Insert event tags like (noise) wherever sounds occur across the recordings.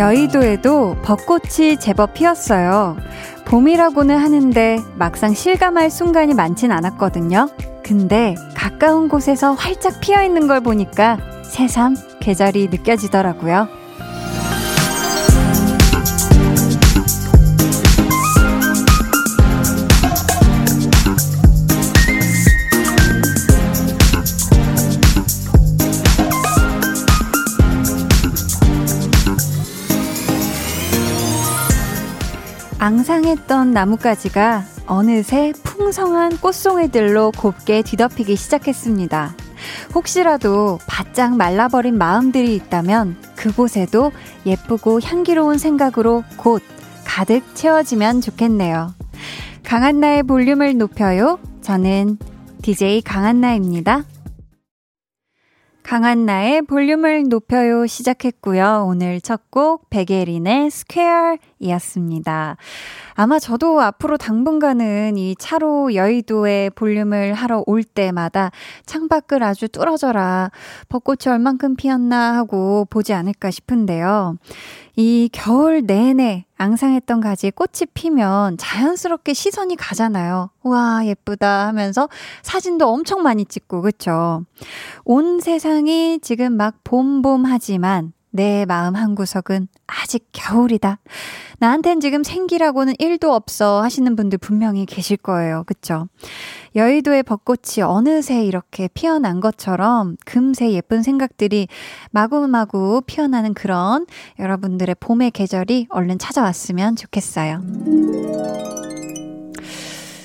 여의도에도 벚꽃이 제법 피었어요. 봄이라고는 하는데 막상 실감할 순간이 많진 않았거든요. 근데 가까운 곳에서 활짝 피어 있는 걸 보니까 새삼 계절이 느껴지더라고요. 앙상했던 나뭇가지가 어느새 풍성한 꽃송이들로 곱게 뒤덮이기 시작했습니다. 혹시라도 바짝 말라버린 마음들이 있다면 그곳에도 예쁘고 향기로운 생각으로 곧 가득 채워지면 좋겠네요. 강한나의 볼륨을 높여요. 저는 DJ 강한나입니다. 강한나의 볼륨을 높여요 시작했고요. 오늘 첫 곡 백예린의 Square 이었습니다. 아마 저도 앞으로 당분간은 이 차로 여의도에 볼륨을 하러 올 때마다 창밖을 아주 뚫어져라 벚꽃이 얼만큼 피었나 하고 보지 않을까 싶은데요. 이 겨울 내내 앙상했던 가지에 꽃이 피면 자연스럽게 시선이 가잖아요. 와, 예쁘다 하면서 사진도 엄청 많이 찍고, 그쵸? 온 세상이 지금 막 봄봄하지만 내 마음 한 구석은 아직 겨울이다. 나한텐 지금 생기라고는 1도 없어 하시는 분들 분명히 계실 거예요. 그쵸? 여의도의 벚꽃이 어느새 이렇게 피어난 것처럼 금세 예쁜 생각들이 마구마구 피어나는 그런 여러분들의 봄의 계절이 얼른 찾아왔으면 좋겠어요.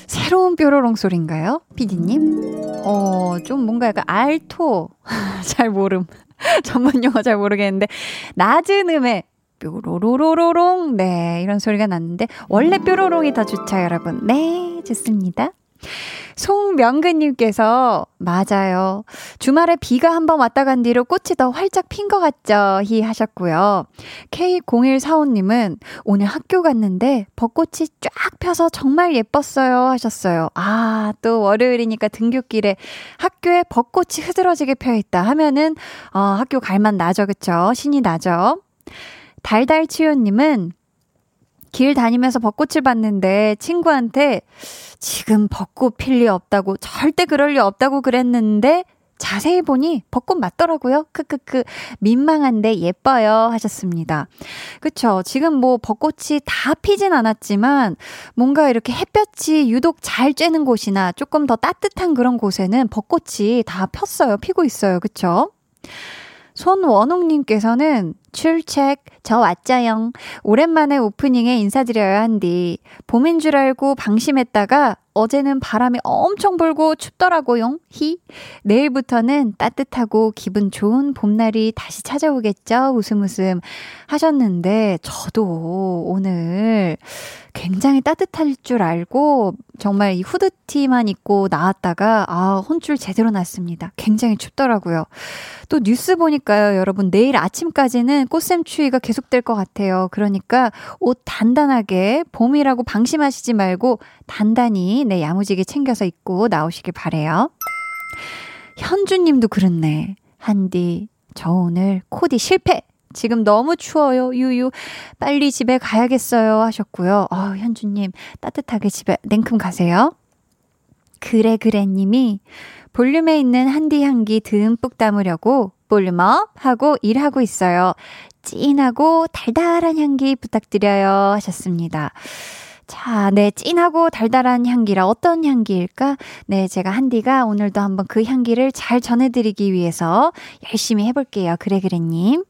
새로운 뾰로롱 소리인가요? 피디님? 어, 좀 뭔가 약간 알토. (laughs) 잘 모름. (laughs) 전문 용어 잘 모르겠는데 낮은 음에 뾰로로로롱 네 이런 소리가 났는데 원래 뾰로롱이 더 좋죠 여러분. 네 좋습니다 송명근님께서 맞아요. 주말에 비가 한번 왔다 간 뒤로 꽃이 더 활짝 핀 것 같죠? 히 하셨고요. K0145님은 오늘 학교 갔는데 벚꽃이 쫙 펴서 정말 예뻤어요 하셨어요. 아, 또 월요일이니까 등교길에 학교에 벚꽃이 흐드러지게 펴있다 하면은 어, 학교 갈만 나죠, 그쵸? 신이 나죠? 달달치유님은 길 다니면서 벚꽃을 봤는데 친구한테 지금 벚꽃 필 리 없다고 절대 그럴 리 없다고 그랬는데 자세히 보니 벚꽃 맞더라고요. 크크크 민망한데 예뻐요 하셨습니다. 그쵸? 지금 뭐 벚꽃이 다 피진 않았지만 뭔가 이렇게 햇볕이 유독 잘 쬐는 곳이나 조금 더 따뜻한 그런 곳에는 벚꽃이 다 폈어요. 피고 있어요. 그쵸? 손원웅님께서는 출첵, 저 왔자영. 오랜만에 오프닝에 인사드려야 한디. 봄인 줄 알고 방심했다가 어제는 바람이 엄청 불고 춥더라고요. 히. 내일부터는 따뜻하고 기분 좋은 봄날이 다시 찾아오겠죠? 웃음 웃음 하셨는데, 저도 오늘 굉장히 따뜻할 줄 알고 정말 이 후드티만 입고 나왔다가 아, 혼줄 제대로 났습니다. 굉장히 춥더라고요. 또 뉴스 보니까요, 여러분 내일 아침까지는 꽃샘 추위가 계속될 것 같아요. 그러니까 옷 단단하게 봄이라고 방심하시지 말고 단단히 네, 야무지게 챙겨서 입고 나오시길 바래요. 현주 님도 그렇네. 한디, 저 오늘 코디 실패! 지금 너무 추워요. 유유. 빨리 집에 가야겠어요. 하셨고요. 어, 현주님, 따뜻하게 집에 냉큼 가세요. 그래, 그래 님이 볼륨에 있는 한디 향기 듬뿍 담으려고 볼륨업 하고 일하고 있어요. 찐하고 달달한 향기 부탁드려요. 하셨습니다. 자, 네, 찐하고 달달한 향기라 어떤 향기일까? 네, 제가 한디가 오늘도 한번 그 향기를 잘 전해드리기 위해서 열심히 해볼게요. 그래, 그래님.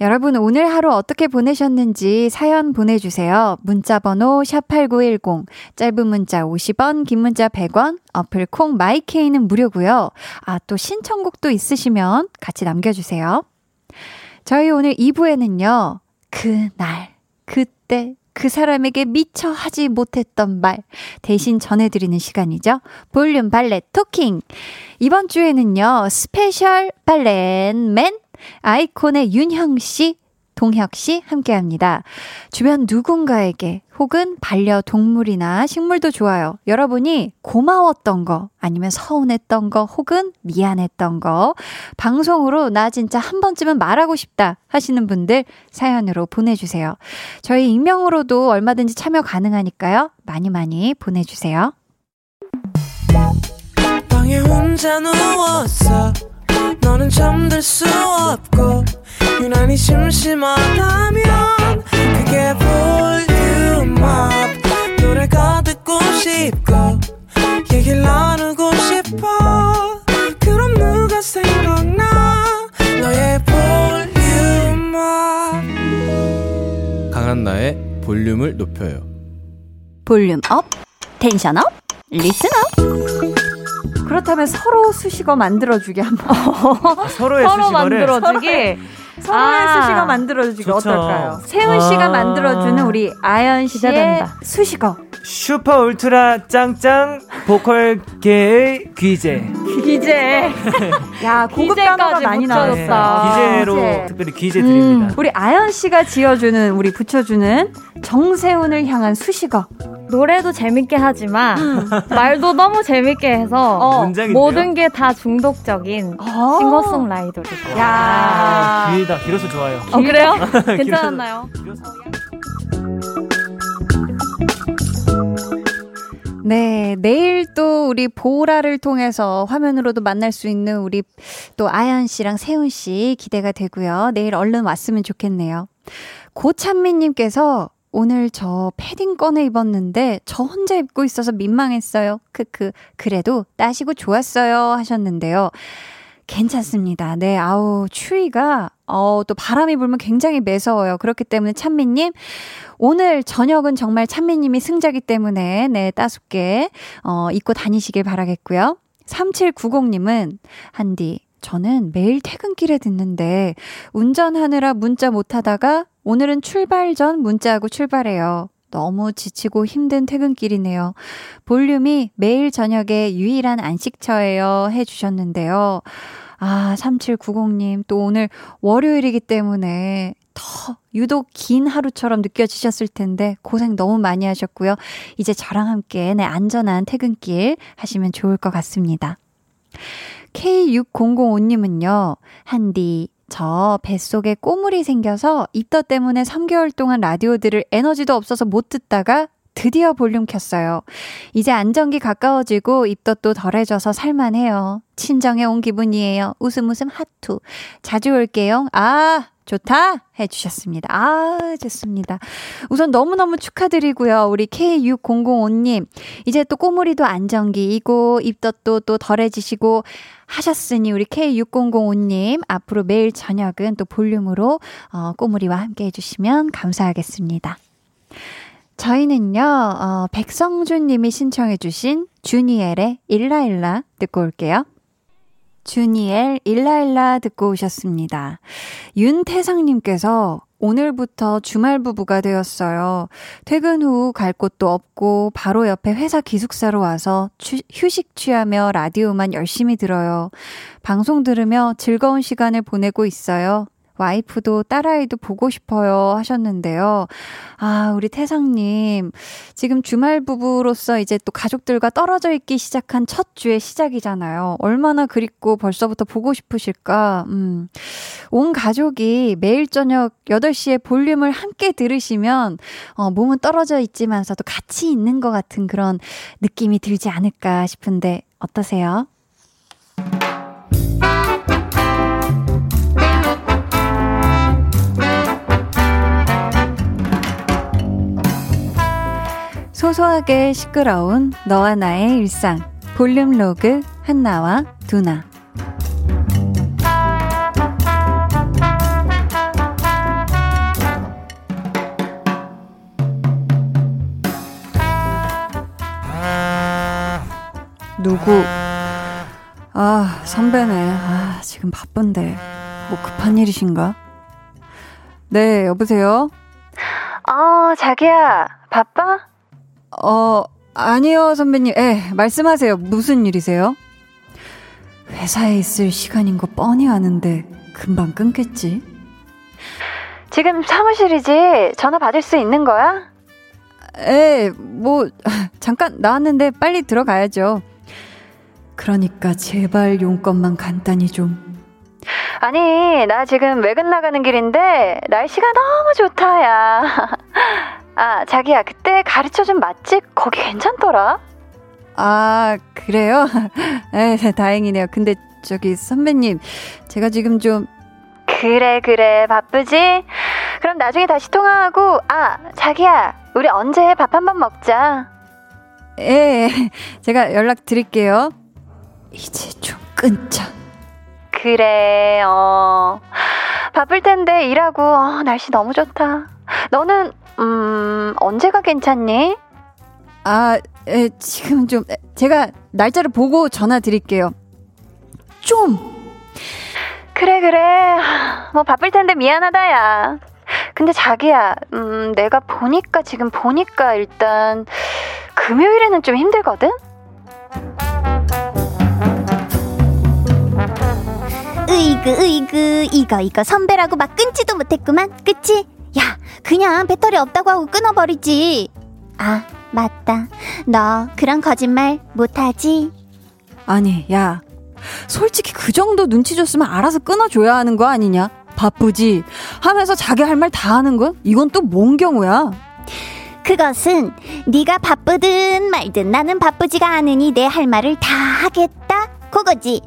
여러분 오늘 하루 어떻게 보내셨는지 사연 보내주세요. 문자번호 샵8910 짧은 문자 50원 긴 문자 100원 어플 콩 마이케이는 무료고요. 아 또 신청곡도 있으시면 같이 남겨주세요. 저희 오늘 2부에는요. 그날 그때 그 사람에게 미처 하지 못했던 말 대신 전해드리는 시간이죠. 볼륨 valet talking. 이번 주에는요, 스페셜 valet맨 아이콘의 윤형 씨, 동혁 씨 함께 합니다. 주변 누군가에게 혹은 반려동물이나 식물도 좋아요. 여러분이 고마웠던 거, 아니면 서운했던 거, 혹은 미안했던 거, 방송으로 나 진짜 한 번쯤은 말하고 싶다 하시는 분들 사연으로 보내주세요. 저희 익명으로도 얼마든지 참여 가능하니까요. 많이 많이 보내주세요. 너는 잠들 수 없고 유난히 심심하다면 그게 볼륨업 노래가 듣고 싶고 얘기를 나누고 싶어. 그럼 누가 생각나? 너의 volume up 강한나의 볼륨을 높여요. volume up tension up listen up 그렇다면 서로 수식어 만들어주기 한번. 아, 서로의 서로 수식어를 만들어주기. 서로의 아, 수식어 만들어주기 어떨까요? 세훈 씨가 아, 만들어주는 우리 아연 씨의 된다. 수식어. 슈퍼 울트라 짱짱 보컬계의 귀재. 귀재. (laughs) 야 고급 단어가 많이 나왔어. 귀재로 귀재. 특별히 귀재 드립니다. 음, 우리 아연 씨가 지어주는 우리 붙여주는 정세훈을 향한 수식어. 노래도 재밌게 하지만 음. 말도 너무 재밌게 해서 어, 모든 게 다 중독적인 어. 싱어송라이더입니다. 야, 아, 길다. 길어서 좋아요. 어, 그래요? (laughs) 괜찮았나요? 네, 내일 또 우리 보라를 통해서 화면으로도 만날 수 있는 우리 또 아연 씨랑 세훈 씨 기대가 되고요. 내일 얼른 왔으면 좋겠네요. 고찬미님께서 오늘 저 패딩 꺼내 입었는데 저 혼자 입고 있어서 민망했어요. 크크. 그래도 따시고 좋았어요. 하셨는데요. 괜찮습니다. 네, 아우, 추위가, 어, 또 바람이 불면 굉장히 매서워요. 그렇기 때문에 찬미님, 오늘 저녁은 정말 찬미님이 승자기 때문에, 네, 따숩게, 어, 입고 다니시길 바라겠고요. 3790님은, 한디, 저는 매일 퇴근길에 듣는데, 운전하느라 문자 못 하다가 오늘은 출발 전 문자하고 출발해요. 너무 지치고 힘든 퇴근길이네요. 볼륨이 매일 저녁에 유일한 안식처예요. 해주셨는데요. 아, 3790님, 또 오늘 월요일이기 때문에 더 유독 긴 하루처럼 느껴지셨을 텐데 고생 너무 많이 하셨고요. 이제 저랑 함께 네, 안전한 퇴근길 하시면 좋을 것 같습니다. K6005님은요, 한디, 저 뱃속에 꼬물이 생겨서 입덧 때문에 3개월 동안 라디오 들을 에너지도 없어서 못 듣다가 드디어 볼륨 켰어요. 이제 안정기 가까워지고 입덧도 덜해져서 살만해요. 친정에 온 기분이에요. 웃음 웃음 하투. 자주 올게요. 아, 좋다! 해주셨습니다. 아, 좋습니다. 우선 너무너무 축하드리고요. 우리 K6005님. 이제 또 꼬물이도 안정기이고, 입덧도 또 덜해지시고 하셨으니, 우리 K6005님. 앞으로 매일 저녁은 또 볼륨으로, 어, 꼬물이와 함께 해주시면 감사하겠습니다. 저희는요, 어, 백성준 님이 신청해주신 주니엘의 일라일라 듣고 올게요. 주니엘 일라일라 듣고 오셨습니다. 윤태상님께서 오늘부터 주말 부부가 되었어요. 퇴근 후 갈 곳도 없고 바로 옆에 회사 기숙사로 와서 취, 휴식 취하며 라디오만 열심히 들어요. 방송 들으며 즐거운 시간을 보내고 있어요. 와이프도 딸아이도 보고 싶어요 하셨는데요. 아, 우리 태상님. 지금 주말 부부로서 이제 또 가족들과 떨어져 있기 시작한 첫 주의 시작이잖아요. 얼마나 그립고 벌써부터 보고 싶으실까. 음. 온 가족이 매일 저녁 8시에 볼륨을 함께 들으시면, 어, 몸은 떨어져 있지만서도 같이 있는 것 같은 그런 느낌이 들지 않을까 싶은데, 어떠세요? 소소하게 시끄러운 너와 나의 일상 볼륨 로그 한나와 두나 누구? 아, 선배네. 아, 지금 바쁜데. 뭐 급한 일이신가? 네, 여보세요? 어, 자기야, 바빠? 어, 아니요, 선배님. 예, 말씀하세요. 무슨 일이세요? 회사에 있을 시간인 거 뻔히 아는데 금방 끊겠지. 지금 사무실이지? 전화 받을 수 있는 거야? 에, 뭐, 잠깐 나왔는데 빨리 들어가야죠. 그러니까 제발 용건만 간단히 좀. 아니, 나 지금 외근 나가는 길인데 날씨가 너무 좋다, 야. (laughs) 아, 자기야, 그때 가르쳐 준 맛집 거기 괜찮더라? 아, 그래요? (laughs) 에, 다행이네요. 근데 저기 선배님, 제가 지금 좀 그래, 그래. 바쁘지? 그럼 나중에 다시 통화하고, 아, 자기야, 우리 언제 밥 한 번 먹자. 예, 제가 연락 드릴게요. 이제 좀 끊자. 그래, 어. 바쁠 텐데 일하고, 어, 날씨 너무 좋다. 너는, 음, 언제가 괜찮니? 아, 에, 지금 좀, 제가 날짜를 보고 전화 드릴게요. 좀! 그래, 그래. 뭐 바쁠 텐데 미안하다, 야. 근데 자기야, 음, 내가 보니까, 지금 보니까 일단, 금요일에는 좀 힘들거든? 으이그, 으이그, 이거, 이거 선배라고 막 끊지도 못했구만. 그치? 야, 그냥 배터리 없다고 하고 끊어버리지. 아, 맞다. 너 그런 거짓말 못하지? 아니, 야. 솔직히 그 정도 눈치 줬으면 알아서 끊어줘야 하는 거 아니냐? 바쁘지? 하면서 자기 할 말 다 하는 거? 이건 또 뭔 경우야? 그것은 네가 바쁘든 말든 나는 바쁘지가 않으니 내 할 말을 다 하겠다. 그거지.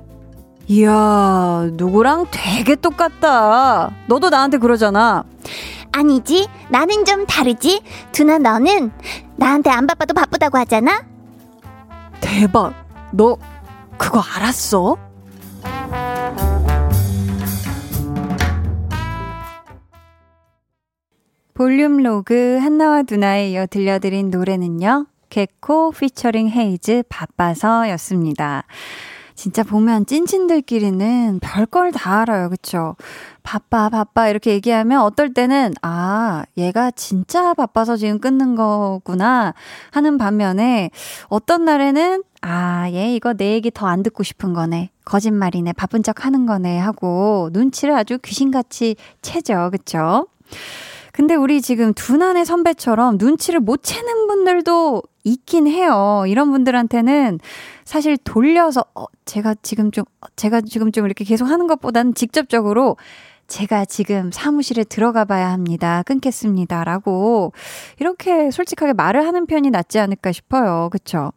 이야, 누구랑 되게 똑같다. 너도 나한테 그러잖아. 아니지. 나는 좀 다르지. 두나 너는 나한테 안 바빠도 바쁘다고 하잖아. 대박. 너 그거 알았어? 볼륨 로그 한나와 두나에 이어 들려드린 노래는요. 개코 피처링 헤이즈 바빠서 였습니다. 진짜 보면 찐친들끼리는 별걸 다 알아요. 그쵸? 바빠, 바빠 이렇게 얘기하면 어떨 때는 아, 얘가 진짜 바빠서 지금 끊는 거구나 하는 반면에 어떤 날에는 아, 얘 이거 내 얘기 더 안 듣고 싶은 거네. 거짓말이네. 바쁜 척 하는 거네. 하고 눈치를 아주 귀신같이 채죠. 그쵸? 근데 우리 지금 두난의 선배처럼 눈치를 못 채는 분들도 있긴 해요. 이런 분들한테는 사실 돌려서, 어, 제가 지금 좀, 제가 지금 좀 이렇게 계속 하는 것보다는 직접적으로 제가 지금 사무실에 들어가 봐야 합니다. 끊겠습니다. 라고 이렇게 솔직하게 말을 하는 편이 낫지 않을까 싶어요. 그쵸?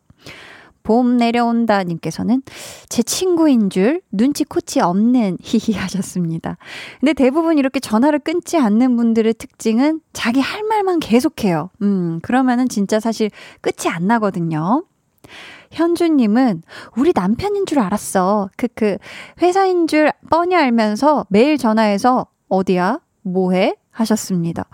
봄 내려온다 님께서는 제 친구인 줄 눈치 코치 없는 (laughs) 히히 하셨습니다. 근데 대부분 이렇게 전화를 끊지 않는 분들의 특징은 자기 할 말만 계속해요. 음, 그러면은 진짜 사실 끝이 안 나거든요. 현주님은 우리 남편인 줄 알았어. 크크. 회사인 줄 뻔히 알면서 매일 전화해서 어디야? 뭐해? 하셨습니다.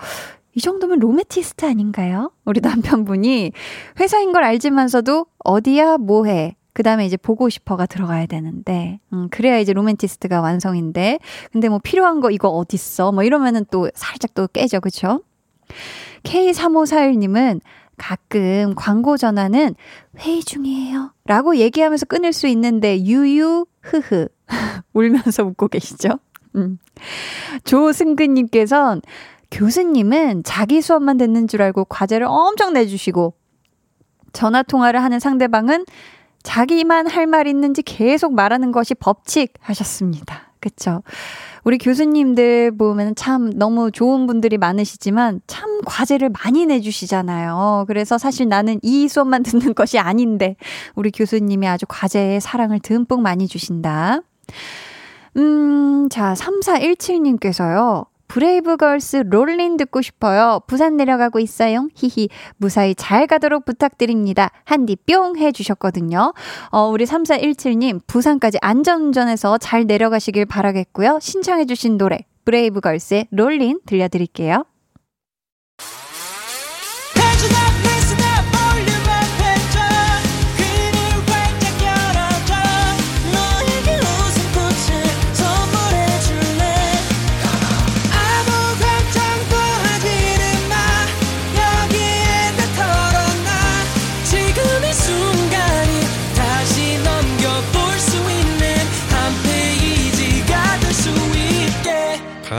이 정도면 로맨티스트 아닌가요? 우리 남편분이 회사인 걸 알지만서도 어디야 뭐해 그 다음에 이제 보고 싶어가 들어가야 되는데, 음, 그래야 이제 로맨티스트가 완성인데, 근데 뭐 필요한 거 이거 어딨어? 뭐 이러면은 또 살짝 또 깨져, 그쵸? K3541님은 가끔 광고 전화는 회의 중이에요. 라고 얘기하면서 끊을 수 있는데, 유유, 흐흐. (laughs) 울면서 웃고 계시죠? 음. 조승근님께선 교수님은 자기 수업만 듣는 줄 알고 과제를 엄청 내주시고 전화 통화를 하는 상대방은 자기만 할 말 있는지 계속 말하는 것이 법칙 하셨습니다. 그쵸? 우리 교수님들 보면 참 너무 좋은 분들이 많으시지만 참 과제를 많이 내주시잖아요. 그래서 사실 나는 이 수업만 (laughs) 듣는 것이 아닌데 우리 교수님이 아주 과제에 사랑을 듬뿍 많이 주신다. 음, 자, 3417님께서요. 브레이브걸스 Rollin' 듣고 싶어요. 부산 내려가고 있어요. 히히. 무사히 잘 가도록 부탁드립니다. 한디 뿅 해주셨거든요. 어, 우리 3417님, 부산까지 안전운전해서 잘 내려가시길 바라겠고요. 신청해주신 노래, 브레이브걸스의 Rollin' 들려드릴게요.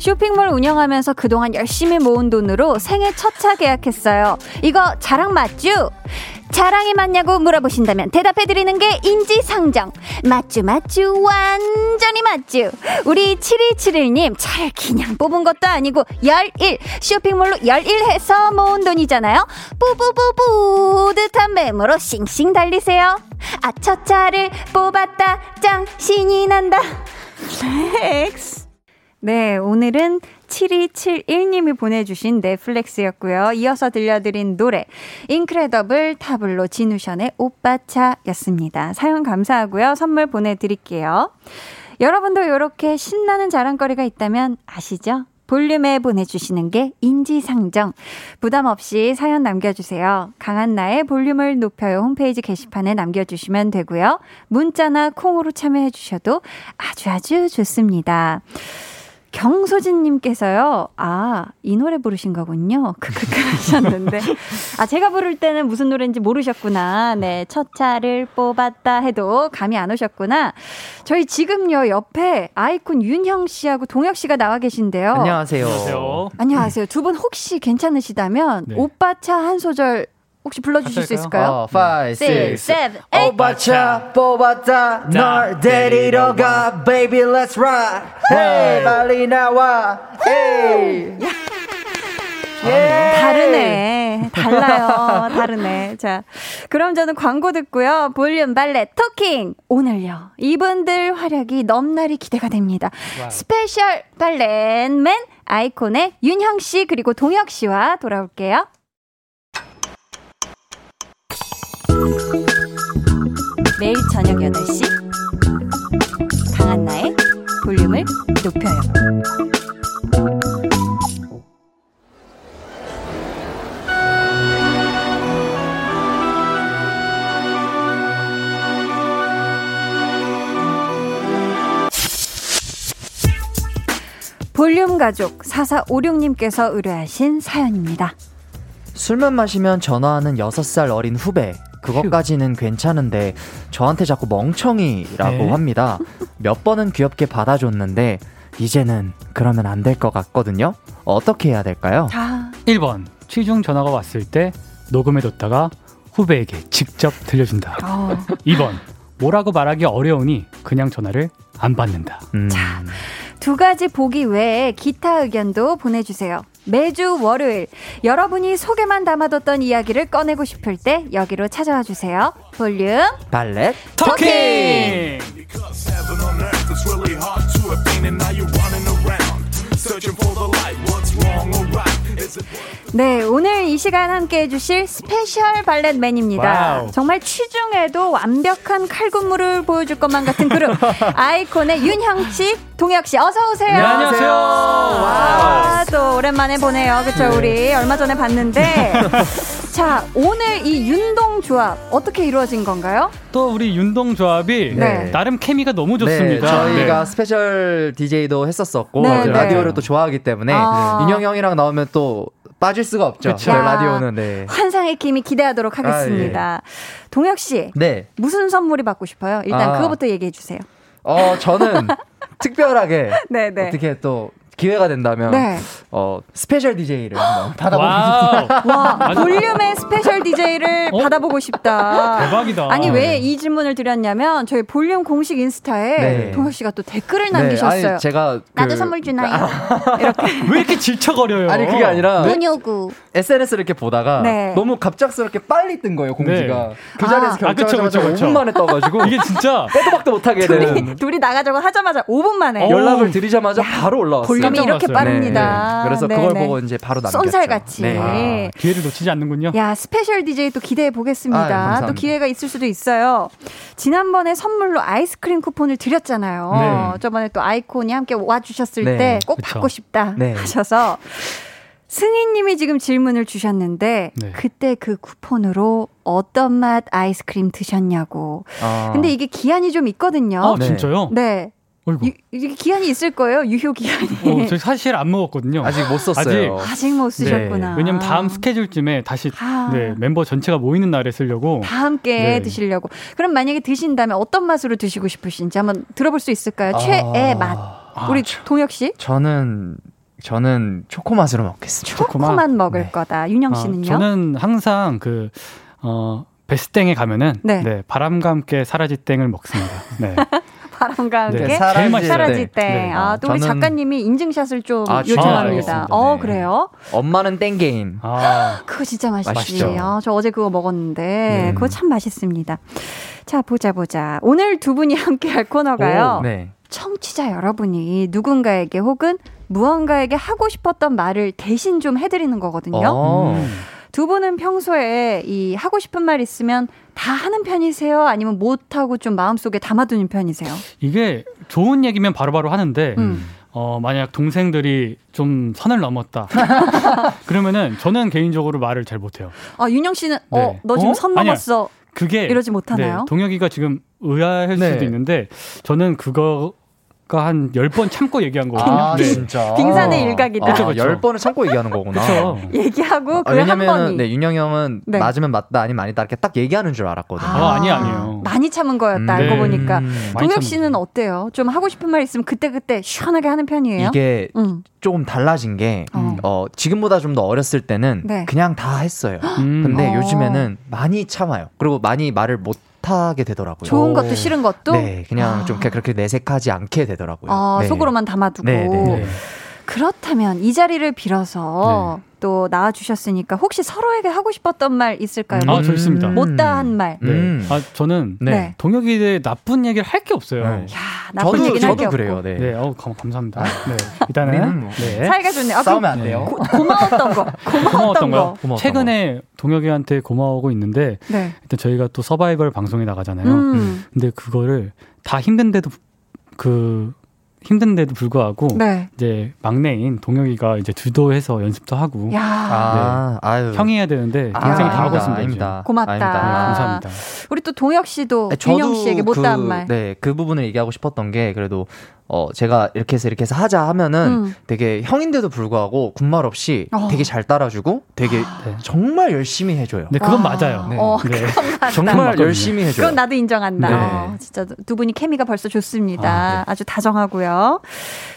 쇼핑몰 운영하면서 그동안 열심히 모은 돈으로 생애 첫 차 계약했어요. 이거 자랑 맞죠? 자랑이 맞냐고 물어보신다면 대답해드리는 게 인지상정. 맞죠, 맞죠, 완전히 맞죠. 우리 7271님, 차를 그냥 뽑은 것도 아니고, 11, 쇼핑몰로 11 해서 모은 돈이잖아요. 뿌뿌뿌뿌 듯한 매물로 싱싱 달리세요. 아, 첫 차를 뽑았다, 짱, 신이 난다. (laughs) 렉스. 네, 오늘은 7271님이 보내주신 넷플렉스였고요. 이어서 들려드린 노래 인크레더블 타블로 진우션의 오빠차였습니다. 사연 감사하고요. 선물 보내드릴게요. 여러분도 이렇게 신나는 자랑거리가 있다면 아시죠? 볼륨에 보내주시는 게 인지상정. 부담 없이 사연 남겨주세요. 강한나의 볼륨을 높여요 홈페이지 게시판에 남겨주시면 되고요. 문자나 콩으로 참여해주셔도 아주 아주 좋습니다. 경소진님께서요, 아, 이 노래 부르신 거군요. 크크크 (laughs) 하셨는데. 아, 제가 부를 때는 무슨 노래인지 모르셨구나. 네, 첫 차를 뽑았다 해도 감이 안 오셨구나. 저희 지금요, 옆에 아이콘 윤형 씨하고 동혁 씨가 나와 계신데요. 안녕하세요. 안녕하세요. 안녕하세요. 두 분 혹시 괜찮으시다면, 네. 오빠 차 한 소절 혹시 불러주실 수 있을까요? 5, 6, 7, 8 오빠차 뽑았다 널 데리러 가 Baby let's ride Hey 빨리 나와 Hey 예. 다르네. 달라요. 다르네. 자, 그럼 저는 광고 듣고요. 볼륨 valet talking. 오늘요. 이분들 활약이 넘나리 기대가 됩니다. 와우. 스페셜 발렌맨 아이콘의 윤형 씨 그리고 동혁 씨와 돌아올게요. 매일 저녁 8시 강한나의 볼륨을 높여요. 볼륨 가족 4456님께서 의뢰하신 사연입니다. 술만 마시면 전화하는 6살 어린 후배. 그것까지는 괜찮은데 저한테 자꾸 멍청이라고 네? 합니다. 몇 번은 귀엽게 받아줬는데 이제는 그러면 안 될 것 같거든요. 어떻게 해야 될까요? 아. 1번 취중 전화가 왔을 때 녹음해뒀다가 후배에게 직접 들려준다. 어. 2번 뭐라고 말하기 어려우니 그냥 전화를 안 받는다. 음. 자, 두 가지 보기 외에 기타 의견도 보내주세요. 매주 월요일 여러분이 속에만 담아뒀던 이야기를 꺼내고 싶을 때 여기로 찾아와 주세요. 볼륨 valet talking. 네, 오늘 이 시간 함께 해주실 스페셜 valet맨입니다. 정말 취중에도 완벽한 칼군무를 보여줄 것만 같은 그룹 (laughs) 아이콘의 윤형 씨, 동혁 씨, 어서 오세요. 네, 안녕하세요. 와, 또 오랜만에 보네요. 그렇죠? 네. 우리 얼마 전에 봤는데. (laughs) 자, 오늘 이 윤동 조합 어떻게 이루어진 건가요? 또 우리 윤동 조합이 네. 나름 케미가 너무 좋습니다. 네, 저희가 네. 스페셜 DJ도 했었었고 네, 네. 라디오를 또 좋아하기 때문에 아. 윤형 형이랑 나오면 또 빠질 수가 없죠. 그쵸. 라디오는 네. 환상의 케미 기대하도록 하겠습니다. 아, 예. 동혁 씨, 네. 무슨 선물이 받고 싶어요? 일단 아. 그거부터 얘기해 주세요. 어, 저는 (laughs) 특별하게 네네. 어떻게 또 기회가 된다면 네. 어 스페셜 DJ를 한번 받아보고 싶다. 와 볼륨의 스페셜 DJ를 어? 받아보고 싶다. 대박이다. 아니 왜 이 질문을 드렸냐면 저희 볼륨 공식 인스타에 네. 동혁 씨가 또 댓글을 네. 남기셨어요. 아니, 제가 그... 나도 선물 주나요? 이렇게 왜 이렇게 질척거려요? 아니 그게 아니라 돈 요구. SNS를 이렇게 보다가 네. 너무 갑작스럽게 빨리 뜬 거예요 공지가. 네. 그 자리에서 아, 결정하자마자 아, 5분 만에 떠가지고 (laughs) 이게 진짜 빼도 박도 못하게 되는. (laughs) 둘이 나가자고 하자마자 5분 만에 연락을 드리자마자 바로 올라왔어요. 볼륨이 이렇게 빠릅니다. 네. 그래서 네, 그걸 네. 보고 이제 바로 남겼죠. 쏜살같이. 네. 아, 기회를 놓치지 않는군요. 야 스페셜 DJ 또 기대해 보겠습니다. 아, 또 기회가 있을 수도 있어요. 지난번에 선물로 아이스크림 쿠폰을 드렸잖아요. 네. 저번에 또 아이콘이 함께 와주셨을 네. 때 꼭 받고 싶다 하셔서 승희님이 지금 질문을 주셨는데 네. 그때 그 쿠폰으로 어떤 맛 아이스크림 드셨냐고. 아. 근데 이게 기한이 좀 있거든요. 아, 진짜요? 네. 유, 이게 기한이 있을 거예요. 유효 기한이. 어, 저 사실 안 먹었거든요. 아직 못 썼어요. 아직, 아직 못 쓰셨구나. 네. 왜냐면 다음 스케줄쯤에 다시 아. 네, 멤버 전체가 모이는 날에 쓰려고. 다 함께 네. 드시려고. 그럼 만약에 드신다면 어떤 맛으로 드시고 싶으신지 한번 들어볼 수 있을까요? 아. 최애 맛. 우리 아, 동혁 씨? 저는 저는 초코 맛으로 먹겠습니다. 초코 맛 먹을 네. 거다. 윤영 아, 씨는요? 저는 항상 그 어, 베스땡에 가면은 네. 네, 바람과 함께 사라지 땡을 먹습니다. 네. (laughs) 바람과 함께 네, 사라지, 사라지 땡. 네. 아, 또 우리 작가님이 인증샷을 좀 아, 요청합니다. 어, 네. 그래요? 엄마는 땡게임. 아, (laughs) 그거 진짜 맛있지. 아, 저 어제 그거 먹었는데 네. 그거 참 맛있습니다. 자, 보자 보자. 오늘 두 분이 함께 할 코너가요. 오, 네. 청취자 여러분이 누군가에게 혹은 무언가에게 하고 싶었던 말을 대신 좀 해드리는 거거든요. 어. 음. 두 분은 평소에 이 하고 싶은 말 있으면 다 하는 편이세요? 아니면 못하고 좀 마음속에 담아두는 편이세요? 이게 좋은 얘기면 바로바로 바로 하는데, 음. 어, 만약 동생들이 좀 선을 넘었다. (laughs) 그러면은 저는 개인적으로 말을 잘 못해요. 아, 윤영 씨는, 어, 네. 어, 너 지금 어? 선 넘었어. 아니야. 그게 이러지 못하나요? 네, 동혁이가 지금 의아할 네. 수도 있는데 저는 그거 한 10번 참고 얘기한 거거든요. 아, 네. 진짜. 빙산의 일각이다. 아, 그쵸. 10번을 참고 얘기하는 거구나. 얘기하고 그 왜냐면 네, 윤영이 형은 네. 맞으면 맞다 아니면 아니다 이렇게 딱 얘기하는 줄 알았거든요. 아, 아니 아니요 많이 참은 거였다 음, 알고 네. 보니까. 음, 동혁 씨는 어때요? 좀 하고 싶은 말 있으면 그때그때 시원하게 하는 편이에요? 이게 음. 조금 달라진 게 어. 어 지금보다 좀 더 어렸을 때는 네. 그냥 다 했어요. (gasps) 음. 근데 어. 요즘에는 많이 참아요. 그리고 많이 말을 못 하게 되더라고요. 좋은 것도 싫은 것도? 네, 그냥 아. 좀 그렇게 내색하지 않게 되더라고요. 아, 네. 속으로만 담아두고. 네, 네, 네. 그렇다면 이 자리를 빌어서 네. 또 나와 주셨으니까 혹시 서로에게 하고 싶었던 말 있을까요? 음. 아, 저 있습니다. 못다 한 말. 네. 음. 아, 저는 네. 동혁이에 대해 나쁜 얘기를 할 게 없어요. 네. 야, 나쁜 저도, 얘기는 할게 그래요. 네. 네, 어, 감사합니다. 네. 일단은 뭐. 네. 사이가 좋네요. 아, 싸우면 안 돼요. 고, 마웠던 거. (laughs) 고마웠던, 거. 고마웠던 최근에 동혁이한테 고마워하고 있는데 네. 일단 저희가 또 서바이벌 방송에 나가잖아요. 음. 근데 그거를 다 힘든데도 그 힘든데도 불구하고 네. 이제 막내인 동혁이가 이제 주도해서 연습도 하고 야. 네. 아, 형이 해야 되는데 동생이 아, 다 하고 있습니다. 아닙니다. 고맙다. 아닙니다. 네, 감사합니다. 우리 또 동혁 씨도 윤영 씨에게 못다한 그, 말. 네, 그 부분을 얘기하고 싶었던 게 그래도 어, 제가 이렇게 해서 이렇게 해서 하자 하면은 음. 되게 형인데도 불구하고 군말 없이 어. 되게 잘 따라주고 되게 네. 정말 열심히 해줘요. 네, 그건 와. 맞아요. 네. 어, 네. 정말 열심히 해줘요. 그건 나도 인정한다. 네. 어, 진짜 두 분이 케미가 벌써 좋습니다. 아, 주 다정하고요.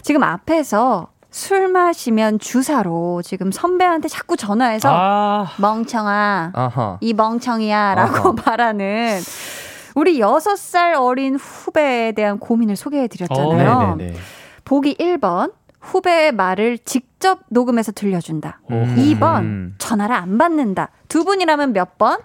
지금 앞에서 술 마시면 주사로 지금 선배한테 자꾸 전화해서 아. 멍청아, 아하. 이 멍청이야 라고 말하는 우리 6살 어린 후배에 대한 고민을 소개해 드렸잖아요. 어, 보기 1번. 후배의 말을 직접 녹음해서 들려준다. 음. 2번. 전화를 안 받는다. 두 분이라면 몇 번?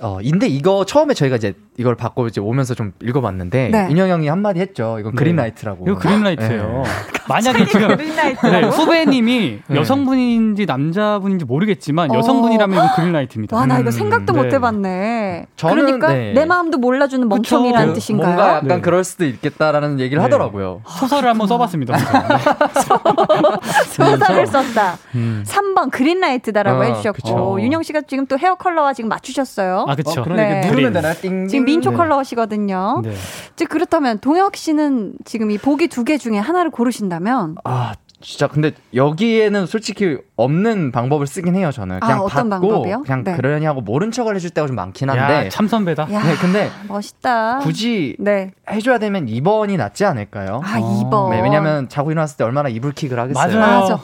어, 근데 이거 처음에 저희가 이제 이걸 받고 이제 오면서 좀 읽어봤는데 네. 인형 형이 한마디 했죠. 이건 네. 그린라이트라고. 이거 그린라이트예요. 네. (laughs) 만약에 지금 네, 후배님이 네. 여성분인지 남자분인지 모르겠지만 어. 여성분이라면 이건 그린라이트입니다. 와, 나 이거 음. 생각도 못 해봤네. 그러니까 네. 내 마음도 몰라주는 멍청이라는 그, 뜻인가요? 뭔가 약간 네. 그럴 수도 있겠다라는 얘기를 하더라고요. 소설을 한번 써봤습니다. (laughs) 소설을 썼다. 음. 3번 그린라이트다라고 어, 해주셨고 윤영 씨가 지금 또 헤어 컬러와 지금 맞추셨어요. 아, 그렇죠. 어, 그러니까 누르면 되나? 띵 지금 민초 네. 컬러시거든요. 네. 즉 그렇다면 동혁 씨는 지금 이 보기 두 개 중에 하나를 고르신다면 아 진짜 근데 여기에는 솔직히 없는 방법을 쓰긴 해요 저는 그냥 아, 어떤 받고 방법이요? 그냥 네. 그러니 하고 모른 척을 해줄 때가 좀 많긴 한데 야, 참 선배다. 야, 네, 근데 멋있다. 굳이 네. 해줘야 되면 2번이 낫지 않을까요? 아 2번. 네, 왜냐면 자고 일어났을 때 얼마나 이불킥을 하겠어요. 맞아요. 맞아.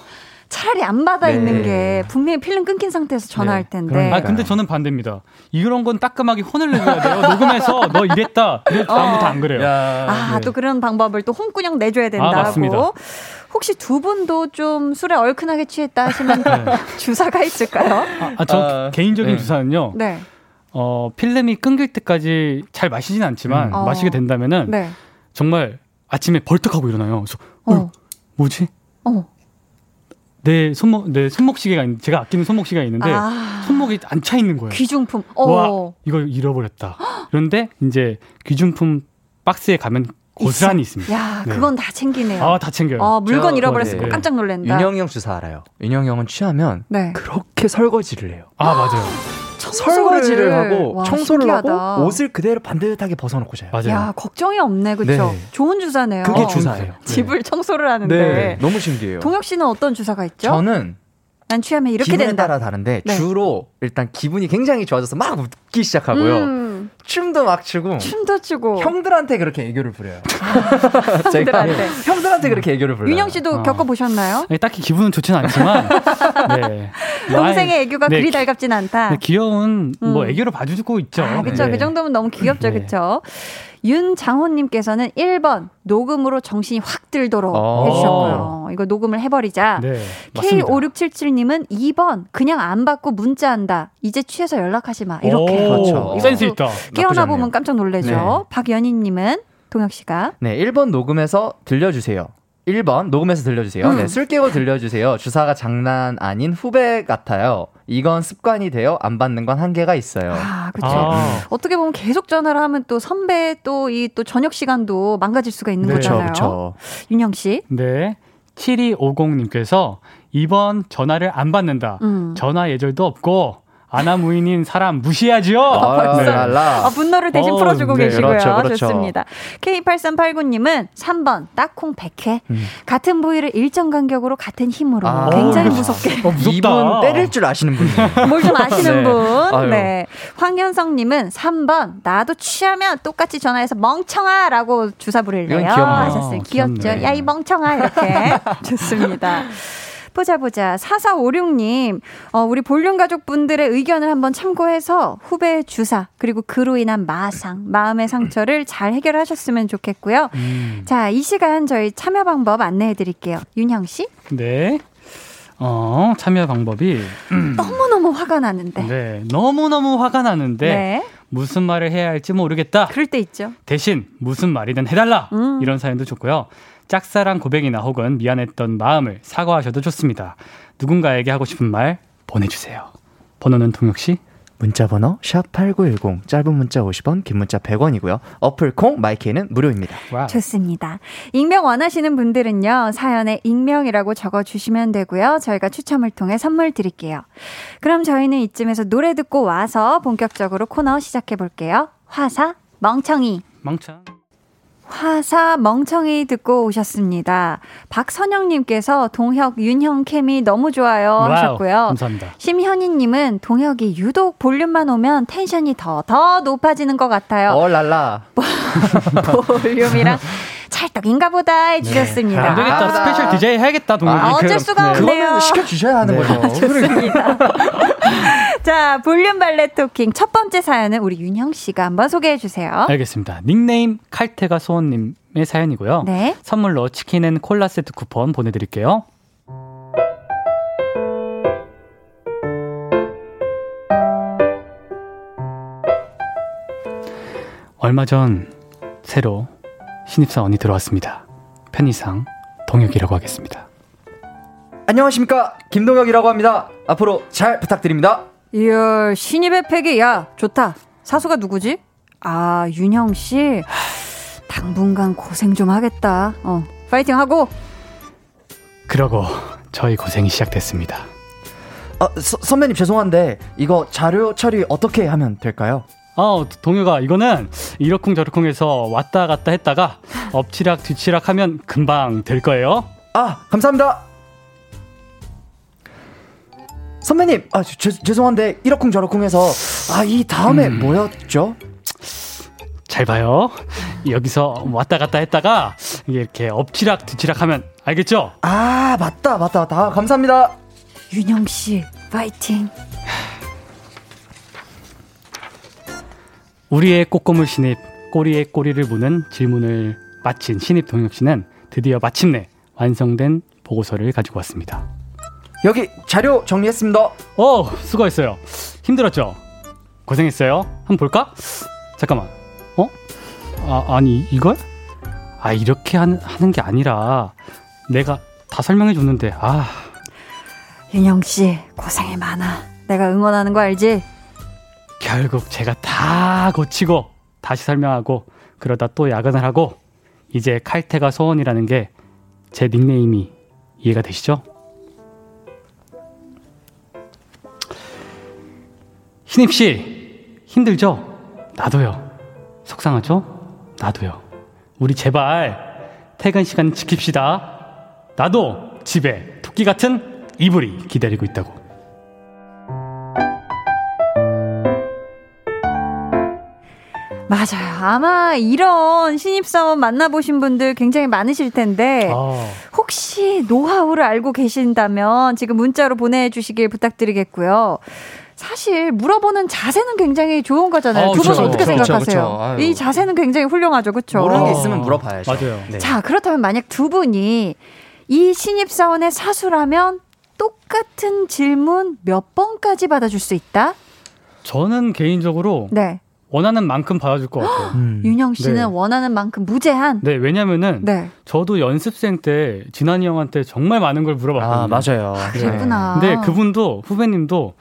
차라리 안 받아 네. 있는 게 분명히 필름 끊긴 상태에서 전화할 네. 텐데. 그러니까요. 아 근데 저는 반대입니다. 이런 건 따끔하게 혼을 내줘야 돼요. 녹음해서 너 이랬다. 다음부터 안 그래요. 아또 네. 그런 방법을 또 홍군형 내줘야 된다고. 아, 맞습니다. 혹시 두 분도 좀 술에 얼큰하게 취했다 하시면 (laughs) 네. 주사가 있을까요? 아, 아저 아, 개인적인 네. 주사는요. 네. 어 필름이 끊길 때까지 잘 마시진 않지만 음. 마시게 된다면은 네. 정말 아침에 벌떡하고 일어나요. 그래서 어. 뭐지? 어. 내 손목 내 손목 시계가 있는 제가 아끼는 손목 시계가 있는데 아. 손목이 안 차 있는 거예요. 귀중품. 와 이걸 잃어버렸다. 그런데 이제 귀중품 박스에 가면 고스란히 있습니다. 야, 네. 그건 다 챙기네요. 아, 다 챙겨요. 어, 물건 잃어버렸으면 네. 깜짝 놀란다. 윤영이 형 주사 알아요. 윤영이 형은 취하면 네. 그렇게 설거지를 해요. 아, 맞아요. 설거지를 하고 와, 청소를 신기하다. 하고 옷을 그대로 반듯하게 벗어놓고 자요. 맞아요. 야, 걱정이 없네. 그렇죠? 네. 좋은 주사네요. 그게 주사예요. (laughs) 집을 청소를 하는데. 네. 너무 신기해요. 동혁 씨는 어떤 주사가 있죠? 저는 난 취하면 이렇게 기분에 된다. 따라 다른데 네. 주로 일단 기분이 굉장히 좋아져서 막 웃기 시작하고요. 음. 춤도 막 추고 춤도 추고 형들한테 그렇게 애교를 부려요. 아, (laughs) 제가 형들한테. 형들한테 그렇게 애교를 부려요. 윤영 씨도 어. 겪어 보셨나요? 네, 딱히 기분은 좋지는 않지만 (laughs) 네. 동생의 애교가 네, 그리 달갑진 않다. 네, 귀여운 뭐 음. 뭐 애교를 봐주고 있죠. 아, 그렇죠. 그 정도면 너무 귀엽죠, 네. 그렇죠. 윤장호님께서는 1번 녹음으로 정신이 확 들도록 어. 해주셨고요. 이거 녹음을 해버리자. 네, K5677님은 2번 그냥 안 받고 문자한다. 이제 취해서 연락하지 마. 이렇게. 그렇죠. 센스 있다. (laughs) 깨어나 보면 깜짝 놀래죠. 네. 박연희님은 동혁 씨가 네 1번 녹음해서 들려주세요. 1번 녹음해서 들려주세요. 음. 네, 술 깨고 들려주세요. 주사가 장난 아닌 후배 같아요. 이건 습관이 되어 안 받는 건 한계가 있어요. 아, 그렇죠. 아. 어떻게 보면 계속 전화를 하면 또 선배 또 이또 저녁 시간도 망가질 수가 있는 네. 거잖아요. 그렇죠. 윤영 씨. 네. 7250님께서 이번 전화를 안 받는다. 음. 전화 예절도 없고 아나무인인 사람 무시하죠. 아, 네. 아, 분노를 대신 어, 풀어주고 네, 계시고요. 그렇죠, 그렇죠. 좋습니다. K8389님은 3번 딱콩 100회. 음. 같은 부위를 일정 간격으로 같은 힘으로 아, 굉장히 무섭게. 어, 이분 때릴 줄 아시는 분이에요. (laughs) 뭘좀 아시는 네. 분. 네. 황현성님은 3번 나도 취하면 똑같이 전화해서 멍청아라고 주사 부릴래요. 하셨어요. 아, 귀엽죠. 야 이 멍청아 이렇게 (laughs) 좋습니다. 보자 보자. 4456님, 어, 우리 볼륨 가족분들의 의견을 한번 참고해서 후배 주사, 그리고 그로 인한 마상, 마음의 상처를 (clears throat) 잘 해결하셨으면 좋겠고요. 음. 자, 이 시간 저희 참여 방법 안내해 드릴게요. 윤형 씨? 네. 어, 참여 방법이 (clears throat) 너무너무 화가 나는데. 네. 너무너무 화가 나는데 네. 무슨 말을 해야 할지 모르겠다. 그럴 때 있죠. 대신 무슨 말이든 해달라. 음. 이런 사연도 좋고요. 짝사랑 고백이나 혹은 미안했던 마음을 사과하셔도 좋습니다. 누군가에게 하고 싶은 말 보내주세요. 번호는 동혁 씨? 문자 번호 샵8910 짧은 문자 50원 긴 문자 100원이고요. 어플 콩 마이케이는 무료입니다. 와우. 좋습니다. 익명 원하시는 분들은요. 사연에 익명이라고 적어 주시면 되고요. 저희가 추첨을 통해 선물 드릴게요. 그럼 저희는 이쯤에서 노래 듣고 와서 본격적으로 코너 시작해 볼게요. 화사 멍청이 멍청 화사 멍청이 듣고 오셨습니다. 박선영님께서 동혁, 윤형 케미 너무 좋아요 와우, 하셨고요. 감사합니다. 심현희님은 동혁이 유독 볼륨만 오면 텐션이 더, 더 높아지는 것 같아요. 어, 랄라. (laughs) 볼륨이랑 찰떡인가 보다 해주셨습니다. 네. 안 되겠다. 아, 스페셜 DJ 해야겠다, 동혁이. 아, 어쩔 수가 네. 없네요. 시켜주셔야 하는 네. 거죠. 좋습니다. (laughs) (laughs) 자, 볼륨 valet talking 첫 번째 사연은 우리 윤형 씨가 한번 소개해 주세요. 알겠습니다. 닉네임 칼테가 소원님 의 사연이고요. 네. 선물로 치킨 and 콜라 세트 쿠폰 보내드릴게요. 얼마 전 새로 신입사원이 들어왔습니다. 편의상 동혁이라고 하겠습니다. 안녕하십니까 김동혁이라고 합니다. 앞으로 잘 부탁드립니다. 이야 신입의 패기 야 좋다. 사수가 누구지? 아 윤형 씨. 당분간 고생 좀 하겠다. 어 파이팅 하고. 그러고 저희 고생이 시작됐습니다. 아 서, 선배님 죄송한데 이거 자료 처리 어떻게 하면 될까요? 어, 동요가 이거는 이러쿵저러쿵해서 왔다 갔다 했다가 엎치락 뒤치락 하면 금방 될 거예요. 아, 감사합니다. 선배님, 아, 제, 죄송한데 이러쿵저러쿵 해서 아, 이 다음에 음. 뭐였죠? 잘 봐요. 여기서 왔다 갔다 했다가 이렇게 엎치락 뒤치락 하면 알겠죠? 아, 맞다, 맞다, 맞다. 감사합니다. 윤영 씨, 파이팅. 우리의 꼬꼬물 신입 꼬리에 꼬리를 무는 질문을 마친 신입 동혁 씨는 드디어 마침내 완성된 보고서를 가지고 왔습니다. 여기 자료 정리했습니다. 어, 수고했어요. 힘들었죠? 고생했어요. 한번 볼까? 잠깐만. 어? 아, 아니, 이걸? 아, 이렇게 하는, 하는 게 아니라 내가 다 설명해 줬는데, 아. 윤영 씨, 고생이 많아. 내가 응원하는 거 알지? 결국 제가 다 고치고 다시 설명하고 그러다 또 야근을 하고 이제 칼퇴가 소원이라는 게 제 닉네임이 이해가 되시죠? 신입씨, 힘들죠? 나도요. 속상하죠? 나도요. 우리 제발 퇴근 시간 지킵시다. 나도 집에 토끼 같은 이불이 기다리고 있다고. 맞아요. 아마 이런 신입사원 만나보신 분들 굉장히 많으실 텐데, 아. 혹시 노하우를 알고 계신다면 지금 문자로 보내주시길 부탁드리겠고요. 사실 물어보는 자세는 굉장히 좋은 거잖아요. 어, 두분 어떻게 그쵸, 생각하세요? 그쵸, 이 자세는 굉장히 훌륭하죠, 그렇죠? 모르는 게 있으면 물어봐야죠. 맞아요. 네. 자, 그렇다면 만약 두 분이 이 신입 사원의 사수라면 똑같은 질문 몇 번까지 받아줄 수 있다? 저는 개인적으로 네. 원하는 만큼 받아줄 것 같아요. (gasps) 음. 윤영 씨는 네. 원하는 만큼 무제한. 네, 왜냐면은 네. 저도 연습생 때 진한이 형한테 정말 많은 걸 물어봤거든요. 아, 맞아요. 아, 그랬구나. 네. 근데 그분도 후배님도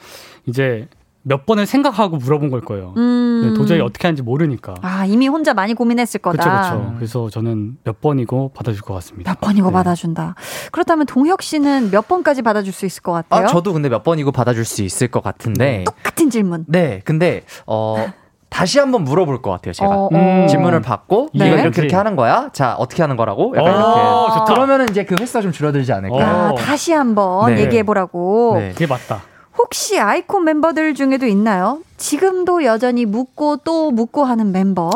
이제 몇 번을 생각하고 물어본 걸 거예요. 음. 네, 도저히 어떻게 하는지 모르니까. 아, 이미 혼자 많이 고민했을 거다. 그렇죠, 그렇죠. 그래서 저는 몇 번이고 받아줄 것 같습니다. 몇 번이고 네. 받아준다. 그렇다면 동혁 씨는 몇 번까지 받아줄 수 있을 것 같아요? 아, 저도 근데 몇 번이고 받아줄 수 있을 것 같은데. 똑같은 질문. 네, 근데 어. (laughs) 다시 한번 물어볼 것 같아요, 제가. 어, 어. 음. 질문을 받고, 네. 이거 이렇게 이렇게 하는 거야? 자, 어떻게 하는 거라고? 약간 어, 이렇게. 좋다. 그러면은 이제 그 횟수가 좀 줄어들지 않을까. 아, 다시 한번 네. 얘기해보라고. 네. 그게 맞다. 혹시 아이콘 멤버들 중에도 있나요? 지금도 여전히 묻고 또 묻고 하는 멤버?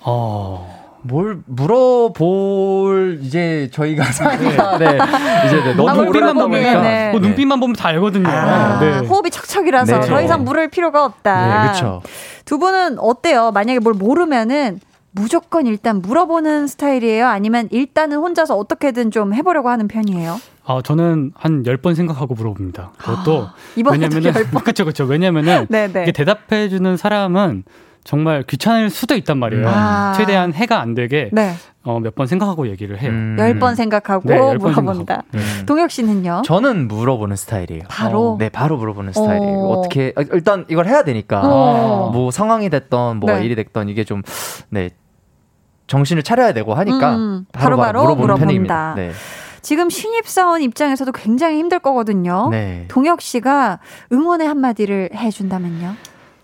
어. 뭘 물어볼 이제 저희가 사니까 네. 네. 이제 네. 너무 눈빛만 보면 네. 뭐 눈빛만 보면 다 알거든요. 아, 네. 호흡이 척척이라서 네. 더 이상 물을 필요가 없다. 네, 그렇죠. 두 분은 어때요? 만약에 뭘 모르면은 무조건 일단 물어보는 스타일이에요? 아니면 일단은 혼자서 어떻게든 좀 해보려고 하는 편이에요? 아, 저는 한 10번 생각하고 물어봅니다. 그것도 아, 왜냐면은 그렇죠. (laughs) 그렇죠. 왜냐면은 네, 네. 이게 대답해 주는 사람은 정말 귀찮을 수도 있단 말이에요. 아. 최대한 해가 안 되게 네. 어, 몇 번 생각하고 얘기를 해요. 음. 10번 생각하고 네, 물어본다. 네. 동혁 씨는요? 저는 물어보는 스타일이에요. 바로? 어, 네, 바로 물어보는 스타일이에요. 어. 떻게 아, 일단 이걸 해야 되니까. 어. 뭐 상황이 됐던 뭐가 네. 일이 됐던 이게 좀 네. 정신을 차려야 되고 하니까 음, 바로 바로, 바로 물어보는 편입니다. 네. 지금 신입사원 입장에서도 굉장히 힘들 거거든요. 네. 동혁 씨가 응원의 한마디를 해준다면요?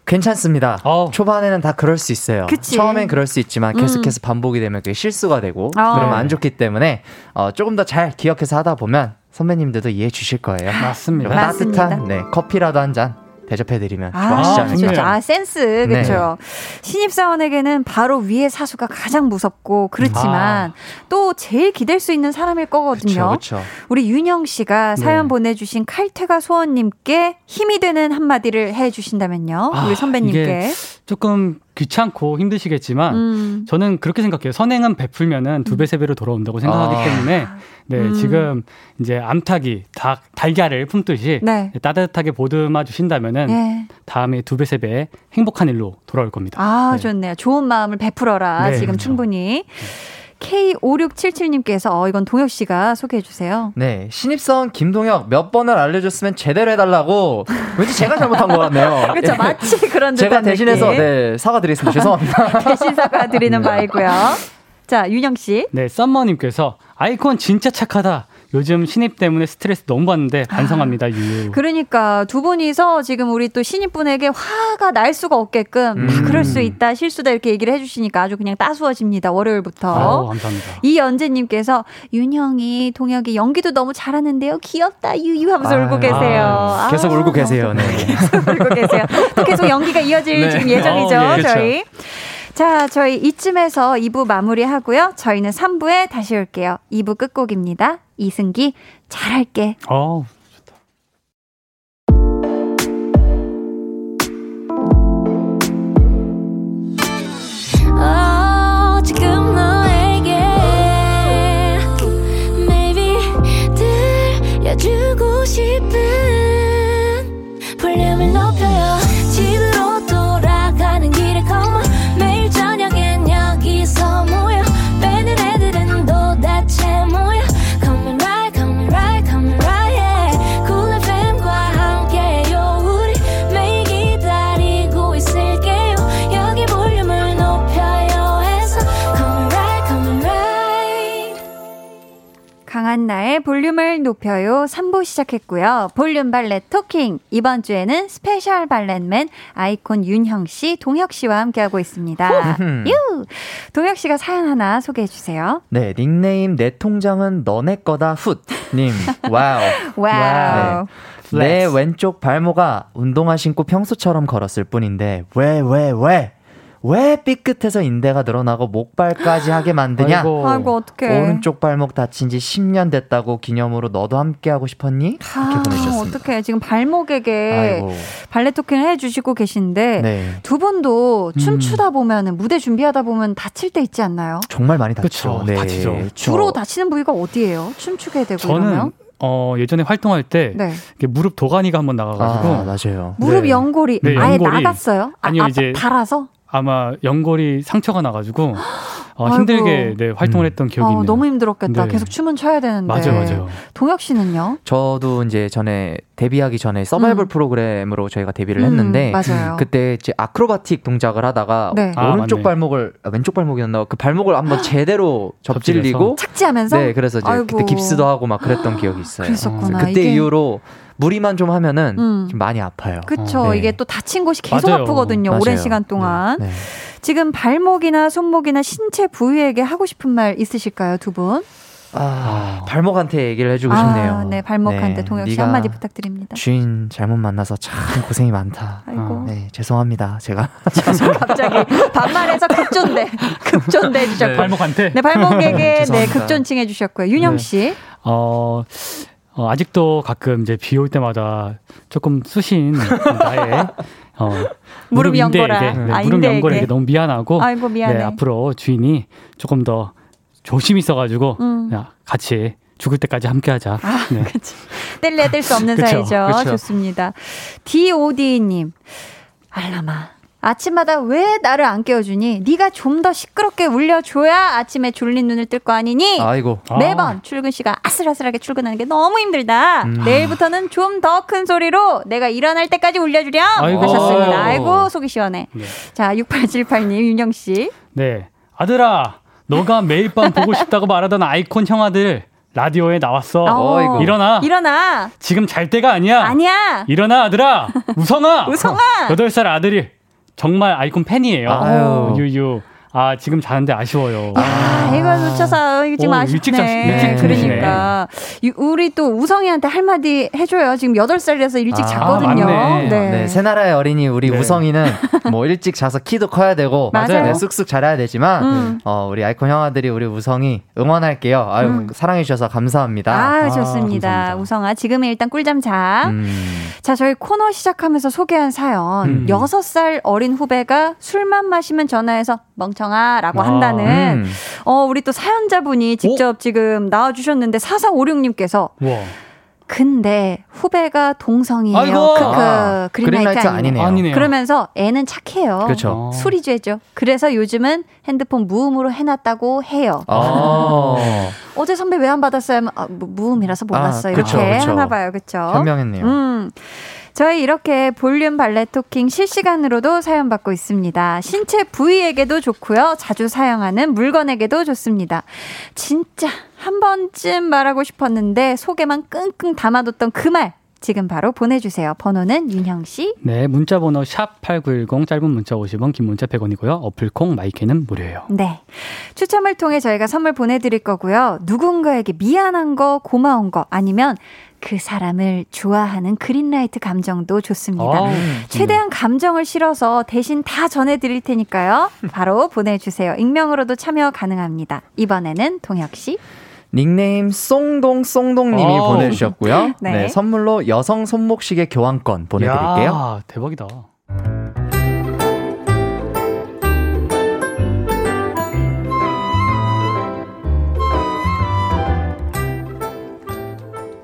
괜찮습니다. 어. 초반에는 다 그럴 수 있어요. 그치? 처음엔 그럴 수 있지만 계속해서 음. 반복이 되면 그게 실수가 되고 어. 그러면 안 좋기 때문에 어, 조금 더 잘 기억해서 하다 보면 선배님들도 이해해 주실 거예요. 맞습니다. 따뜻한 네, 커피라도 한 잔 대접해드리면 아, 좋아하시지 않을까. 아, 센스. 그렇죠. 네. 신입사원에게는 바로 위의 사수가 가장 무섭고 그렇지만 아. 또 제일 기댈 수 있는 사람일 거거든요. 그쵸, 그쵸. 우리 윤영 씨가 네. 사연 보내주신 칼퇴가 소원님께 힘이 되는 한마디를 해주신다면요. 아, 우리 선배님께. 조금 귀찮고 힘드시겠지만 음. 저는 그렇게 생각해요. 선행은 베풀면은 두 배, 세 배로 돌아온다고 생각하기 아. 때문에 네, 음. 지금 이제 암탉이 닭, 달걀을 품듯이 네. 따뜻하게 보듬어 주신다면은 네. 다음에 두 배, 세 배 행복한 일로 돌아올 겁니다. 아, 네. 좋네요. 좋은 마음을 베풀어라. 네, 지금 그렇죠. 충분히. K5677님께서 어, 이건 동혁 씨가 소개해 주세요. 네. 신입사원 김동혁 몇 번을 알려줬으면 제대로 해달라고 왠지 제가 잘못한 것 같네요. (laughs) 그렇죠. 마치 그런 제가 대신해서 느낌. 네, 사과드리겠습니다. 죄송합니다. (laughs) 대신 사과드리는 네. 바이고요. 자, 윤영 씨. 네, 썸머님께서 아이콘 진짜 착하다. 요즘 신입 때문에 스트레스 너무 받는데 반성합니다. 유. 그러니까 두 분이서 지금 우리 또 신입분에게 화가 날 수가 없게끔 음. 다 그럴 수 있다 실수다 이렇게 얘기를 해주시니까 아주 그냥 따스워집니다. 월요일부터. 아유, 감사합니다. 이연재님께서 윤형이 동혁이 연기도 너무 잘하는데요. 귀엽다 유유 하면서 아, 울고 계세요. 아, 계속 울고 계세요. 네. (laughs) 계속 울고 계세요. 또 계속 연기가 이어질 네. 지금 예정이죠. 어, 예, 그렇죠. 저희. 자, 저희 이쯤에서 2부 마무리하고요. 저희는 3부에 다시 올게요. 2부 끝곡입니다. 이승기, 잘할게. 어, 한나의 볼륨을 높여요 3부 시작했고요. 볼륨 valet talking. 이번 주에는 스페셜 valet맨 아이콘 윤형 씨, 동혁 씨와 함께하고 있습니다. (laughs) 유! 동혁 씨가 사연 하나 소개해 주세요. 네, 닉네임 내 통장은 너네 거다 훗 님. 와우. (laughs) 와우. 네. 내 왼쪽 발목아 운동화 신고 평소처럼 걸었을 뿐인데 왜 왜, 왜? 왜 삐끗해서 인대가 늘어나고 목발까지 하게 만드냐? 아이고, 아이고 어떡해. 오른쪽 발목 다친 지 10년 됐다고 기념으로 너도 함께 하고 싶었니? 이렇게 아, 보내주셨습니다. 어떡해. 지금 발목에게 아이고. 발레 토킹을 해주시고 계신데 네. 두 분도 춤추다 음. 보면 무대 준비하다 보면 다칠 때 있지 않나요? 정말 많이 다치죠. 네. 다치죠. 주로 다치는 부위가 어디예요? 춤추게 되고 저는 이러면? 어, 예전에 활동할 때 네. 무릎 도가니가 한번 나가가지고 아, 맞아요. 무릎 네. 연골이 네, 아예 연골이. 나갔어요? 아, 아니요 아, 이제 달아서 아마 연골이 상처가 나가지고 (gasps) 어, 힘들게 네, 활동을 음. 했던 기억이 어, 있네요. 너무 힘들었겠다. 네. 계속 춤은 춰야 되는데. 맞아요, 맞아요. 동혁 씨는요? 저도 이제 전에 데뷔하기 전에 서바이벌 음. 프로그램으로 저희가 데뷔를 했는데 음, 그때 이제 아크로바틱 동작을 하다가 네. 오른쪽 아, 발목을 아, 왼쪽 발목이었나 그 발목을 한번 제대로 (laughs) 접질리고 착지하면서 네, 그래서 이제 아이고. 그때 깁스도 하고 막 그랬던 기억이 있어요. 그랬었구나. 그때 이게... 이후로 무리만 좀 하면은 음. 좀 많이 아파요. 그렇죠. 네. 이게 또 다친 곳이 계속 맞아요. 아프거든요. 맞아요. 오랜 시간 동안. 네. 네. 지금 발목이나 손목이나 신체 부위에게 하고 싶은 말 있으실까요, 두 분? 아, 발목한테 얘기를 해주고 아, 싶네요. 네, 발목한테 네, 동혁 씨 한마디 부탁드립니다. 주인 잘못 만나서 참 고생이 많다. 아이고. 네, 죄송합니다. 제가. (laughs) 갑자기 반말해서 급존대, (laughs) 급존대 해주셨고. 네, 발목한테? 네, 발목에게 (laughs) 네, 급존칭 해주셨고요. 윤영 씨. 네. 어, 어, 아직도 가끔 이제 비 올 때마다 조금 쑤신 나의 어, 무릎 연골아. 네, 아, 무릎 연골에게 너무 미안하고 아이고. 네, 앞으로 주인이 조금 더 조심히 있어가지고 음. 같이 죽을 때까지 함께하자. 아, 네. (laughs) 그치. 뗄래야 뗄수 없는 그쵸, 사이죠. 그쵸. 좋습니다. DOD님 알라마 아침마다 왜 나를 안 깨워주니? 네가 좀 더 시끄럽게 울려줘야 아침에 졸린 눈을 뜰 거 아니니? 아이고. 매번 아. 출근 시간 아슬아슬하게 출근하는 게 너무 힘들다. 음. 내일부터는 좀 더 큰 소리로 내가 일어날 때까지 울려주렴. 아이고. 하셨습니다. 아이고 속이 시원해. 네. 자 6878님 윤영 씨. 네 아들아 너가 매일 밤 보고 싶다고 말하던 아이콘 형아들 라디오에 나왔어. 어, 일어나. 일어나. 지금 잘 때가 아니야. 아니야. 일어나 아들아. 우성아. (laughs) 우성아. 8살 아들이 정말 아이콘 팬이에요. 아유. 유유. 아 지금 자는데 아쉬워요. 아, 이걸 놓쳐서 이거 지금 오, 아쉽네. 일찍 자, 일찍 그러니까 우리 또 우성이한테 할 마디 해줘요. 지금 8 살이라서 일찍 아, 잤거든요. 네. 네. 새나라의 어린이 우리 네. 우성이는 뭐 일찍 자서 키도 커야 되고 (laughs) 맞아요. 네, 쑥쑥 자라야 되지만 음. 어, 우리 아이콘 형아들이 우리 우성이 응원할게요. 아유 음. 사랑해 주셔서 감사합니다. 아, 좋습니다. 아, 우성아 지금은 일단 꿀잠 자. 음. 자 저희 코너 시작하면서 소개한 사연 음. 6살 어린 후배가 술만 마시면 전화해서 멍청 아라고 아, 한다는 음. 어 우리 또 사연자분이 직접 오? 지금 나와 주셨는데 4456님께서 와. 근데 후배가 동성이에요. 아이고. 크크. 아, 그린라이트, 아니네요. 아니네요. 그러면서 애는 착해요. 그렇죠. 수리죄죠. 그래서 요즘은 핸드폰 무음으로 해놨다고 해요. 아. (laughs) 어제 선배 왜 안 받았어요? 아, 무음이라서 몰랐어요. 아, 이렇게 그쵸, 하나 봐요. 그렇죠. 현명했네요. 음. 저희 이렇게 볼륨 발레 토킹 실시간으로도 사연 받고 있습니다. 신체 부위에게도 좋고요. 자주 사용하는 물건에게도 좋습니다. 진짜 한 번쯤 말하고 싶었는데 속에만 끙끙 담아뒀던 그 말. 지금 바로 보내주세요. 번호는 윤형 씨. 네, 문자 번호 샵 #8910 짧은 문자 50원, 긴 문자 100원이고요. 어플 콩 마이크는 무료예요. 네, 추첨을 통해 저희가 선물 보내드릴 거고요. 누군가에게 미안한 거, 고마운 거 아니면 그 사람을 좋아하는 그린라이트 감정도 좋습니다. 아, 음. 최대한 감정을 실어서 대신 다 전해드릴 테니까요. 바로 (laughs) 보내주세요. 익명으로도 참여 가능합니다. 이번에는 동혁 씨. 닉네임 쏭동쏭동님이 보내주셨고요. (laughs) 네. 네. 선물로 여성 손목시계 교환권 보내드릴게요. 야, 대박이다.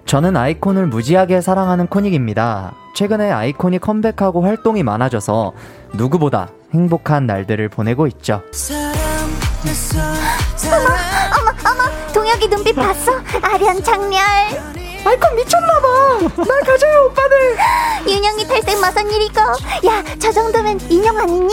저는 아이콘을 무지하게 사랑하는 코닉입니다. 최근에 아이콘이 컴백하고 활동이 많아져서 누구보다 행복한 날들을 보내고 있죠. 어머, 어머, 어머, 동혁이 눈빛 봤어? 아련 장렬. 아이콘 미쳤나봐. 날 가져요, 오빠들. (gasps) 윤영이 탈색 마선 일이고. 야, 저 정도면 인형 아니니?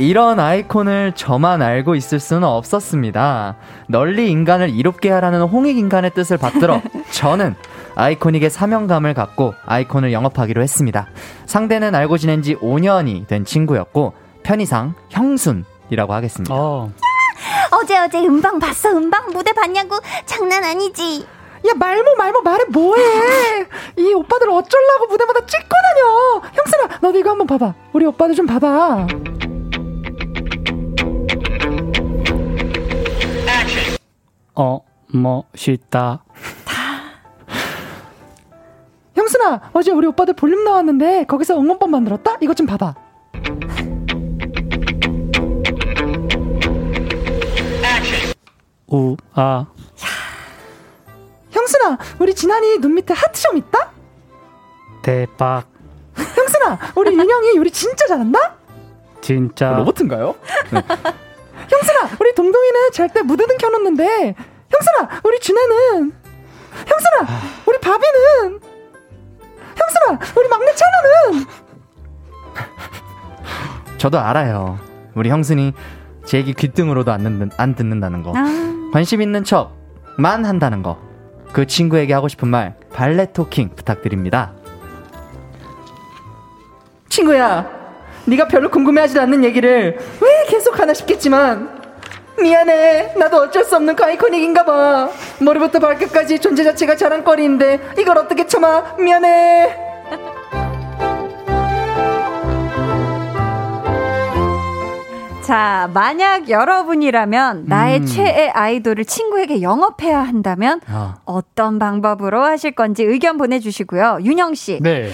이런 아이콘을 저만 알고 있을 수는 없었습니다. 널리 인간을 이롭게 하라는 홍익 인간의 뜻을 받들어 (laughs) 저는 아이코닉의 사명감을 갖고 아이콘을 영업하기로 했습니다. 상대는 알고 지낸 지 5년이 된 친구였고 편의상 형순이라고 하겠습니다. 어. 어제 어제 음방 봤어 음방 무대 봤냐고 장난 아니지 야 말모 말모 말해 뭐해 이 오빠들 어쩌려고 무대마다 찍고 다녀 형수아 너도 이거 한번 봐봐 우리 오빠들 좀 봐봐 어 멋있다 형수아 어제 우리 오빠들 볼륨 나왔는데 거기서 응원법 만들었다 이거 좀 봐봐 우아 형순아, 우리 진한이 눈 밑에 하트 좀 있다? 대박. (laughs) 형순아, 우리 윤영이 요리 진짜 잘한다? 진짜. 로봇인가요? 네. (laughs) 형순아, 우리 동동이는 잘 때 무드등 켜놓는데, 형순아, 우리 준혜는, 형순아, 우리 바비는, 형순아, 우리 막내 찬우는. 저도 알아요. 우리 형순이 제 얘기 귀등으로도 안, 듣는, 안 듣는다는 거. 아. 관심 있는 척만 한다는 거. 그 친구에게 하고 싶은 말 발레 토킹 부탁드립니다. 친구야, 네가 별로 궁금해하지도 않는 얘기를 왜 계속 하나 싶겠지만 미안해. 나도 어쩔 수 없는 그 아이코닉인가 봐. 머리부터 발끝까지 존재 자체가 자랑거리인데 이걸 어떻게 참아? 미안해. 자, 만약 여러분이라면 나의 음. 최애 아이돌을 친구에게 영업해야 한다면 아. 어떤 방법으로 하실 건지 의견 보내주시고요. 윤영 씨. 네.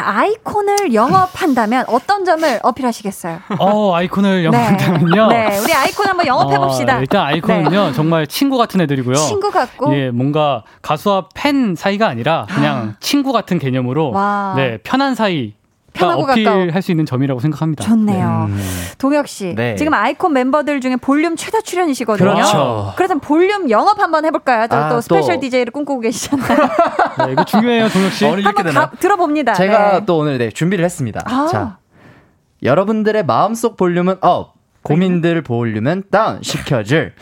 자, 아이콘을 영업한다면 어떤 점을 어필하시겠어요? 어, 아이콘을 영업한다면요? 네. 네. 우리 아이콘 한번 영업해봅시다. 어, 일단 아이콘은요, 네. 정말 친구 같은 애들이고요. 친구 같고. 예, 뭔가 가수와 팬 사이가 아니라 그냥 아. 친구 같은 개념으로, 와. 네, 편한 사이 편하고 어필할 수 있는 점이라고 생각합니다. 좋네요. 네. 동혁 씨, 네. 지금 아이콘 멤버들 중에 볼륨 최다 출연이시거든요. 그렇죠. 그래서 볼륨 영업 한번 해볼까요? 아, 또 스페셜 또. DJ를 꿈꾸고 계시잖아요. (laughs) 네, 이거 중요해요, 동혁 씨. 한번 가, 들어봅니다. 제가 네. 또 오늘 네, 준비를 했습니다. 아. 자, 여러분들의 마음속 볼륨은 up, 고민들 볼륨은 down 시켜줄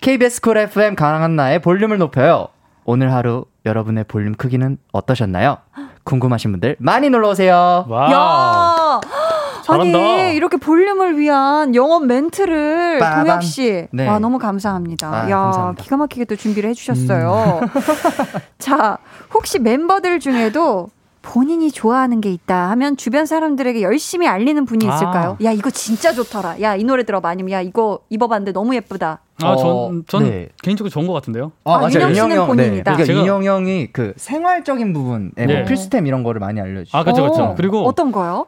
KBS 쿨 FM 강한나의 볼륨을 높여요. 오늘 하루 여러분의 볼륨 크기는 어떠셨나요? 궁금하신 분들 많이 놀러 오세요. 와. 야. (gasps) 잘한다. 아니 이렇게 볼륨을 위한 영업 멘트를 빠밤. 동혁 씨, 네. 와 너무 감사합니다. 아, 야 감사합니다. 기가 막히게 또 준비를 해주셨어요. 음. (laughs) 자 혹시 멤버들 중에도 본인이 좋아하는 게 있다 하면 주변 사람들에게 열심히 알리는 분이 아. 있을까요? 아. 야 이거 진짜 좋더라. 야 이 노래 들어봐. 아니면 야 이거 입어봤는데 너무 예쁘다. 아, 전, 전 네. 개인적으로 좋은 것 같은데요. 아, 아 맞아요. 인형 형, 본인이다. 네. 그러니까 인형 형이 그 생활적인 부분에 뭐 네. 뭐 필수템 이런 거를 많이 알려주죠. 아, 그렇죠, 그렇죠. 그리고 어떤 거요?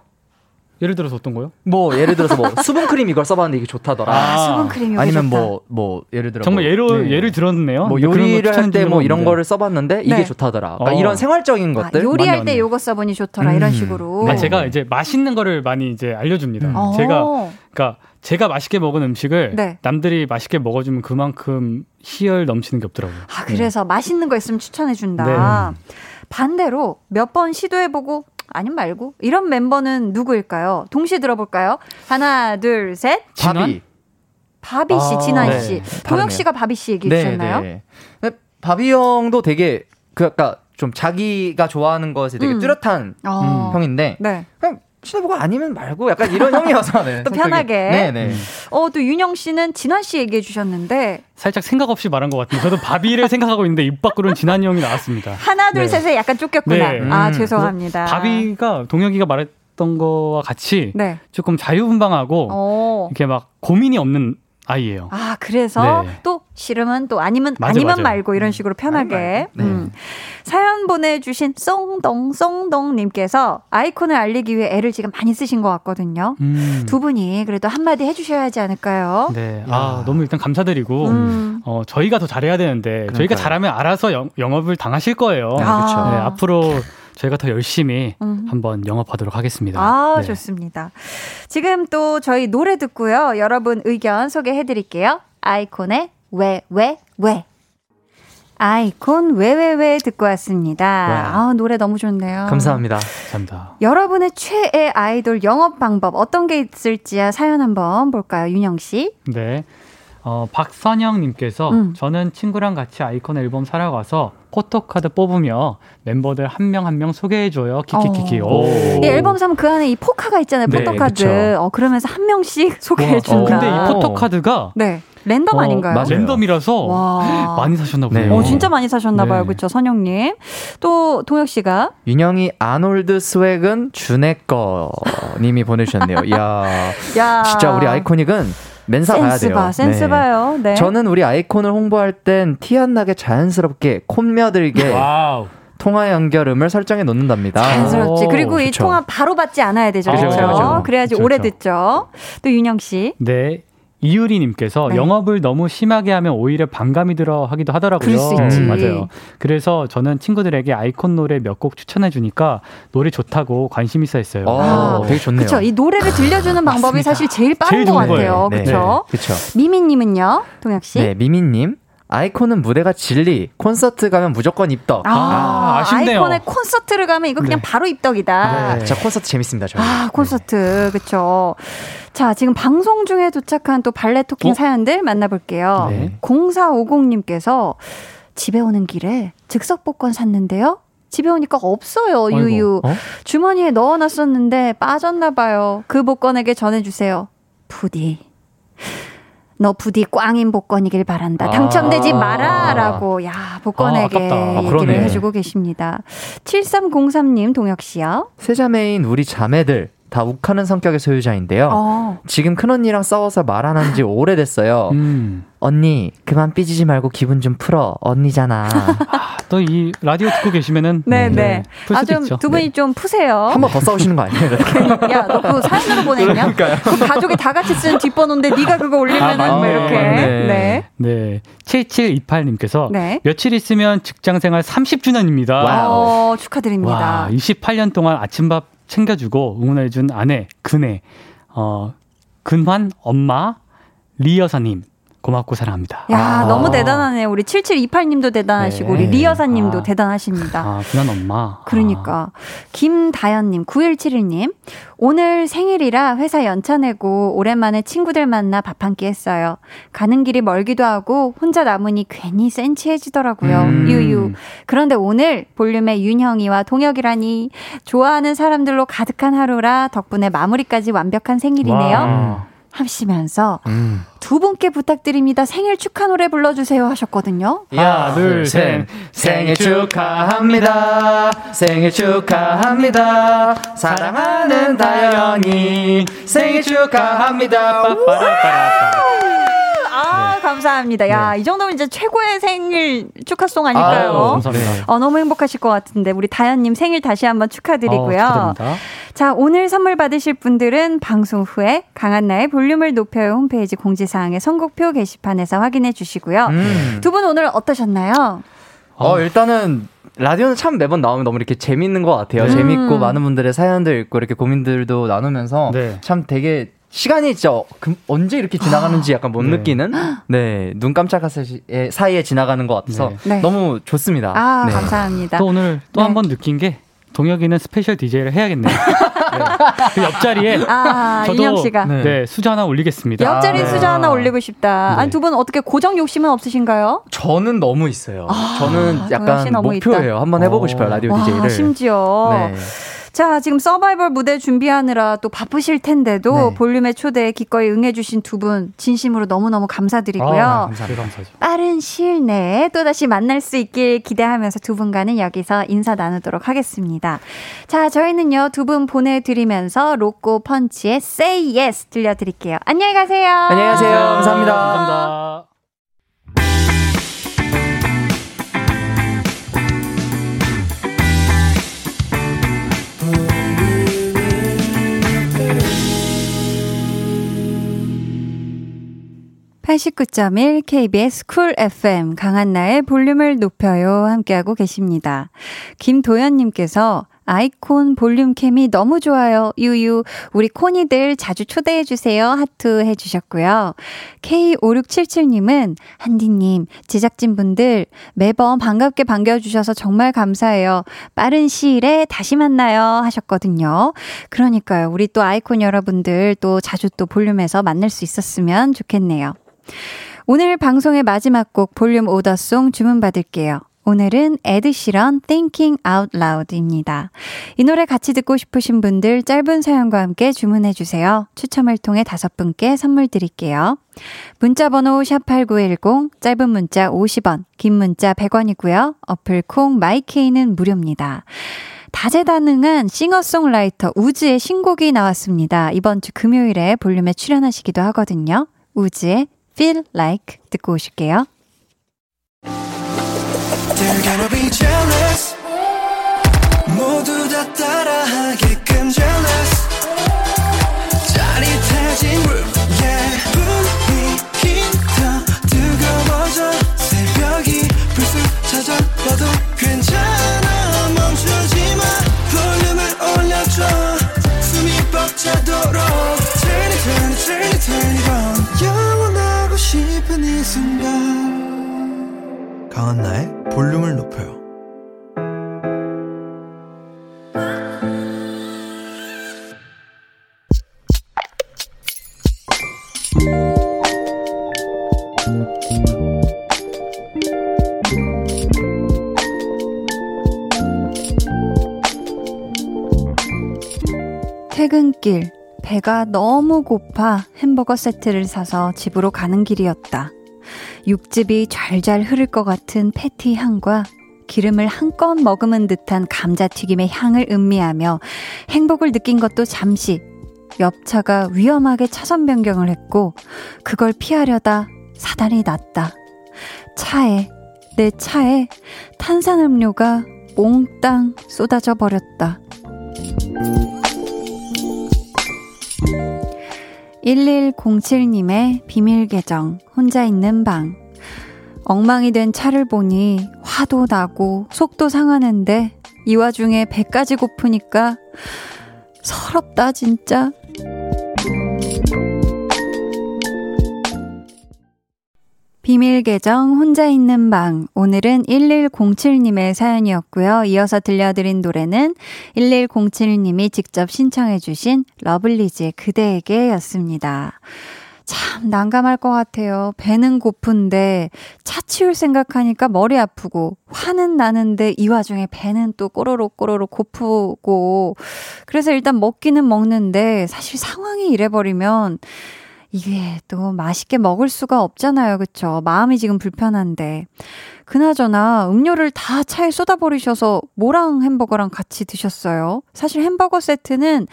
예를 들어서 어떤 거요? 뭐 예를 들어서 뭐 수분 크림 이걸 써봤는데 이게 좋다더라. 아, 수분 크림 아니면 뭐뭐 뭐 예를 들어 정말 뭐, 예로 네. 예를 들었네요. 뭐 요리를 할 때 뭐 이런 거를 써봤는데 이게 네. 좋다더라. 그러니까 어. 이런 생활적인 아, 것들. 요리할 때 요거 써보니 좋더라 음. 이런 식으로. 아, 제가 이제 맛있는 거를 많이 이제 알려줍니다. 음. 제가 그러니까 제가 맛있게 먹은 음식을 네. 남들이 맛있게 먹어주면 그만큼 희열 넘치는 게 없더라고요. 아 그래서 네. 맛있는 거 있으면 추천해준다. 네. 반대로 몇 번 시도해보고 아님 말고 이런 멤버는 누구일까요? 동시에 들어볼까요? 하나, 둘, 셋. 바비. 바비 씨, 아, 진한 네. 씨. 동혁 씨가 바비 씨 얘기해 네, 주셨나요? 네. 바비 형도 되게 그 아까 좀 자기가 좋아하는 것에 되게 음. 뚜렷한 어. 형인데 네. 그냥 친해보고 아니면 말고 약간 이런 형이어서 (laughs) 네, 또 편하게. 네네. 네. 어, 또 윤영 씨는 진환 씨 얘기해 주셨는데 살짝 생각 없이 말한 것 같은데 저도 바비를 생각하고 있는데 입 밖으로는 진환이 형이 나왔습니다. 하나 둘 네. 셋에 약간 쫓겼구나. 네. 아 음. 죄송합니다. 바비가 동혁이가 말했던 거와 같이 네. 조금 자유분방하고 오. 어. 이렇게 막 고민이 없는 아이예요. 아 그래서 네. 또 싫으면 또 아니면 맞아, 아니면 맞아. 말고 이런 식으로 편하게 네. 음. 사연 보내주신 쏭동 쏭동님께서 아이콘을 알리기 위해 애를 지금 많이 쓰신 것 같거든요. 음. 두 분이 그래도 한마디 해주셔야 하지 않을까요? 네, 아 너무 일단 감사드리고 음. 어, 저희가 더 잘해야 되는데 그러니까요. 저희가 잘하면 알아서 영, 영업을 당하실 거예요. 아. 그렇죠. 네, 앞으로 저희가 더 열심히 음. 한번 영업하도록 하겠습니다. 아, 네. 좋습니다. 지금 또 저희 노래 듣고요. 여러분 의견 소개해 드릴게요. 아이콘의 왜, 왜, 왜. 아이콘 왜왜왜 듣고 왔습니다. 아, 노래 너무 좋네요. 감사합니다. 감사합니다. 여러분의 최애 아이돌 영업 방법 어떤 게 있을지 사연 한번 볼까요, 윤영 씨? 네. 어, 박선영님께서 음. 저는 친구랑 같이 아이콘 앨범 사러 가서 포토카드 뽑으며 멤버들 한 명 한명 소개해줘요. 키키키키. 어. 오. 이 앨범 사면 그 안에 이 포카가 있잖아요. 네, 포토카드. 네, 어, 그러면서 한 명씩 소개해준다. 어, 근데 이 포토카드가 네. 랜덤 어, 아닌가요? 맞아요. 랜덤이라서 와. 많이 사셨나 보네요. 네. 어, 진짜 많이 사셨나 봐요. 네. 그렇죠, 선영님. 또 동혁 씨가 윤형이 아놀드 swag은 준회 거 님이 보내주셨네요. 야, (laughs) 야, 진짜 우리 아이코닉은 맨사 가야 돼요. 봐, 센스 네. 봐요. 네. 저는 우리 아이콘을 홍보할 땐 티 안 나게 자연스럽게 콘며들게 wow. 통화 연결음을 설정해 놓는답니다. 자연스럽지. 그리고 이 통화 바로 받지 않아야 되죠. 그렇죠. 그래야지 오래 듣죠. 또 윤영 씨. 네. 이유리님께서 네. 영업을 너무 심하게 하면 오히려 반감이 들어 하기도 하더라고요. 그럴 수 있지. 음, 맞아요. 그래서 저는 친구들에게 아이콘 노래 몇 곡 추천해 주니까 노래 좋다고 관심 있어 했어요. 아, 되게 좋네요. 그렇죠. 이 노래를 들려주는 방법이 사실 제일 빠른 제일 것 같아요. 그렇죠. 네. 그렇죠. 미미님은요, 동혁 씨. 네, 미미님. 아이콘은 무대가 진리, 콘서트 가면 무조건 입덕. 아, 아 쉽네요 아이콘의 콘서트를 가면 이거 그냥 네. 바로 입덕이다. 네. 자, 콘서트 재밌습니다, 저. 아, 콘서트. 네. 그쵸. 자, 지금 방송 중에 도착한 또 발레 토킹 어? 사연들 만나볼게요. 네. 0450님께서 집에 오는 길에 즉석 복권 샀는데요. 집에 오니까 없어요, 아이고. 유유. 어? 주머니에 넣어놨었는데 빠졌나봐요. 그 복권에게 전해주세요. 부디. 너 부디 꽝인 복권이길 바란다. 당첨되지 아~ 마라라고 야 복권에게 아, 얘기를 해주고 계십니다. 7303님 동혁 씨요. 세자매인 우리 자매들 다 욱하는 성격의 소유자인데요. 어. 지금 큰언니랑 싸워서 말 안 한 지 오래됐어요. 음. 언니 그만 삐지지 말고 기분 좀 풀어 언니잖아. (laughs) 아, 또이 라디오 듣고 계시면은 네네 네. 네. 아 좀 두 분이 네. 좀 푸세요. 한 번 더 싸우시는 거 아니에요? 야 너 그 사연으로 보냈냐? 그 가족이 다 같이 쓴 뒷번호인데 네가 그거 올리면은 아, 뭐 이렇게 네. 네. 네. 7728님께서 네. 며칠 있으면 직장 생활 30주년입니다. wow. 어, 축하드립니다. 와, 28년 동안 아침밥 챙겨주고 응원해준 아내, 그네, 어, 근환 엄마, 리 여사님, 고맙고 사랑합니다. 야, 아. 너무 대단하네요. 우리 7728님도 대단하시고, 네. 우리 리여사님도 아. 대단하십니다. 아, 그난 엄마. 그러니까. 아. 김다연님, 9171님. 오늘 생일이라 회사 연차 내고 오랜만에 친구들 만나 밥 한 끼 했어요. 가는 길이 멀기도 하고 혼자 남으니 괜히 센치해지더라고요. 음. 유유. 그런데 오늘 볼륨의 윤형이와 동혁이라니 좋아하는 사람들로 가득한 하루라 덕분에 마무리까지 완벽한 생일이네요. 와. 하시면서 음. 두 분께 부탁드립니다. 생일 축하 노래 불러주세요 하셨거든요. 하나, 둘, 셋. 생일 축하합니다. 생일 축하합니다. 사랑하는 다영이 생일 축하합니다. 빠빠라빠라. 아, 네. 감사합니다. 야, 네. 이 정도면 이제 최고의 생일 축하송 아닐까요? 아유, 감사합니다. 어, 너무 행복하실 것 같은데, 우리 다현님 생일 다시 한번 축하드리고요. 어, 자, 오늘 선물 받으실 분들은 방송 후에 강한나의 볼륨을 높여요 홈페이지 공지사항의 선곡표 게시판에서 확인해 주시고요. 음. 두분 오늘 어떠셨나요? 어, 일단은 라디오는 참 매번 나오면 너무 이렇게 재밌는 것 같아요. 음. 재밌고 많은 분들의 사연들 읽고 이렇게 고민들도 나누면서 네. 참 되게 시간이 진짜 그, 언제 이렇게 지나가는지 약간 못 네. 느끼는 네 눈 깜짝할 사이에 지나가는 것 같아서 네. 너무 좋습니다. 아 네. 감사합니다. 또 오늘 또 한번 네. 느낀 게 동혁이는 스페셜 DJ를 해야겠네요. (laughs) 네. 그 옆자리에 아, 저도 씨가. 네. 네. 수저 하나 올리겠습니다. 옆자리에 아, 네. 수저 하나 올리고 싶다. 아니 두 분 어떻게 고정 욕심은 없으신가요? 저는 너무 있어요. 아, 저는 약간 목표예요. 있다. 한번 해보고 싶어요 라디오 와, DJ를. 심지어. 네. 자, 지금 서바이벌 무대 준비하느라 또 바쁘실 텐데도 네. 볼륨의 초대에 기꺼이 응해주신 두 분 진심으로 너무너무 감사드리고요. 아, 감사합니다. 감사죠. 빠른 시일 내에 또다시 만날 수 있길 기대하면서 두 분과는 여기서 인사 나누도록 하겠습니다. 자, 저희는요, 두 분 보내드리면서 로꼬 펀치의 Say Yes 들려드릴게요. 안녕히 가세요. 안녕히 가세요. 감사합니다. 감사합니다. 89.1 KBS 쿨 FM 강한나의 볼륨을 높여요 함께하고 계십니다. 김도현님께서 아이콘 볼륨 캠이 너무 좋아요. 유유. 우리 코니들 자주 초대해주세요. 하트 해주셨고요. K5677님은, 한디님, 제작진분들 매번 반갑게 반겨주셔서 정말 감사해요. 빠른 시일에 다시 만나요. 하셨거든요. 그러니까요. 우리 또 아이콘 여러분들 또 자주 또 볼륨에서 만날 수 있었으면 좋겠네요. 오늘 방송의 마지막 곡 볼륨 오더송 주문 받을게요. 오늘은 에드시런 Thinking Out Loud입니다. 이 노래 같이 듣고 싶으신 분들 짧은 사연과 함께 주문해 주세요. 추첨을 통해 다섯 분께 선물 드릴게요. 문자 번호 샵8910 짧은 문자 50원, 긴 문자 100원이고요. 어플 콩 마이케이는 무료입니다. 다재다능한 싱어송라이터 우즈의 신곡이 나왔습니다. 이번 주 금요일에 볼륨에 출연하시기도 하거든요. 우즈의 Feel Like 듣고 오실게요. 벅차도록 싶은 이 순간 강한나의 볼륨을 높여요. 퇴근길, 배가 너무 고파 햄버거 세트를 사서 집으로 가는 길이었다. 육즙이 잘잘 흐를 것 같은 패티 향과 기름을 한껏 머금은 듯한 감자튀김의 향을 음미하며 행복을 느낀 것도 잠시 옆차가 위험하게 차선 변경을 했고 그걸 피하려다 사단이 났다. 차에 내 차에 탄산음료가 몽땅 쏟아져 버렸다. 1107님의 비밀 계정, 혼자 있는 방. 엉망이 된 차를 보니 화도 나고 속도 상하는데 이 와중에 배까지 고프니까 서럽다, 진짜. 비밀 계정 혼자 있는 방. 오늘은 1107님의 사연이었고요. 이어서 들려드린 노래는 1107님이 직접 신청해 주신 러블리즈의 그대에게 였습니다. 참 난감할 것 같아요. 배는 고픈데 차 치울 생각하니까 머리 아프고 화는 나는데 이 와중에 배는 또 꼬로록 꼬로록 고프고 그래서 일단 먹기는 먹는데 사실 상황이 이래버리면 이게 또 맛있게 먹을 수가 없잖아요. 그쵸? 마음이 지금 불편한데. 그나저나 음료를 다 차에 쏟아버리셔서 뭐랑 햄버거랑 같이 드셨어요? 사실 햄버거 세트는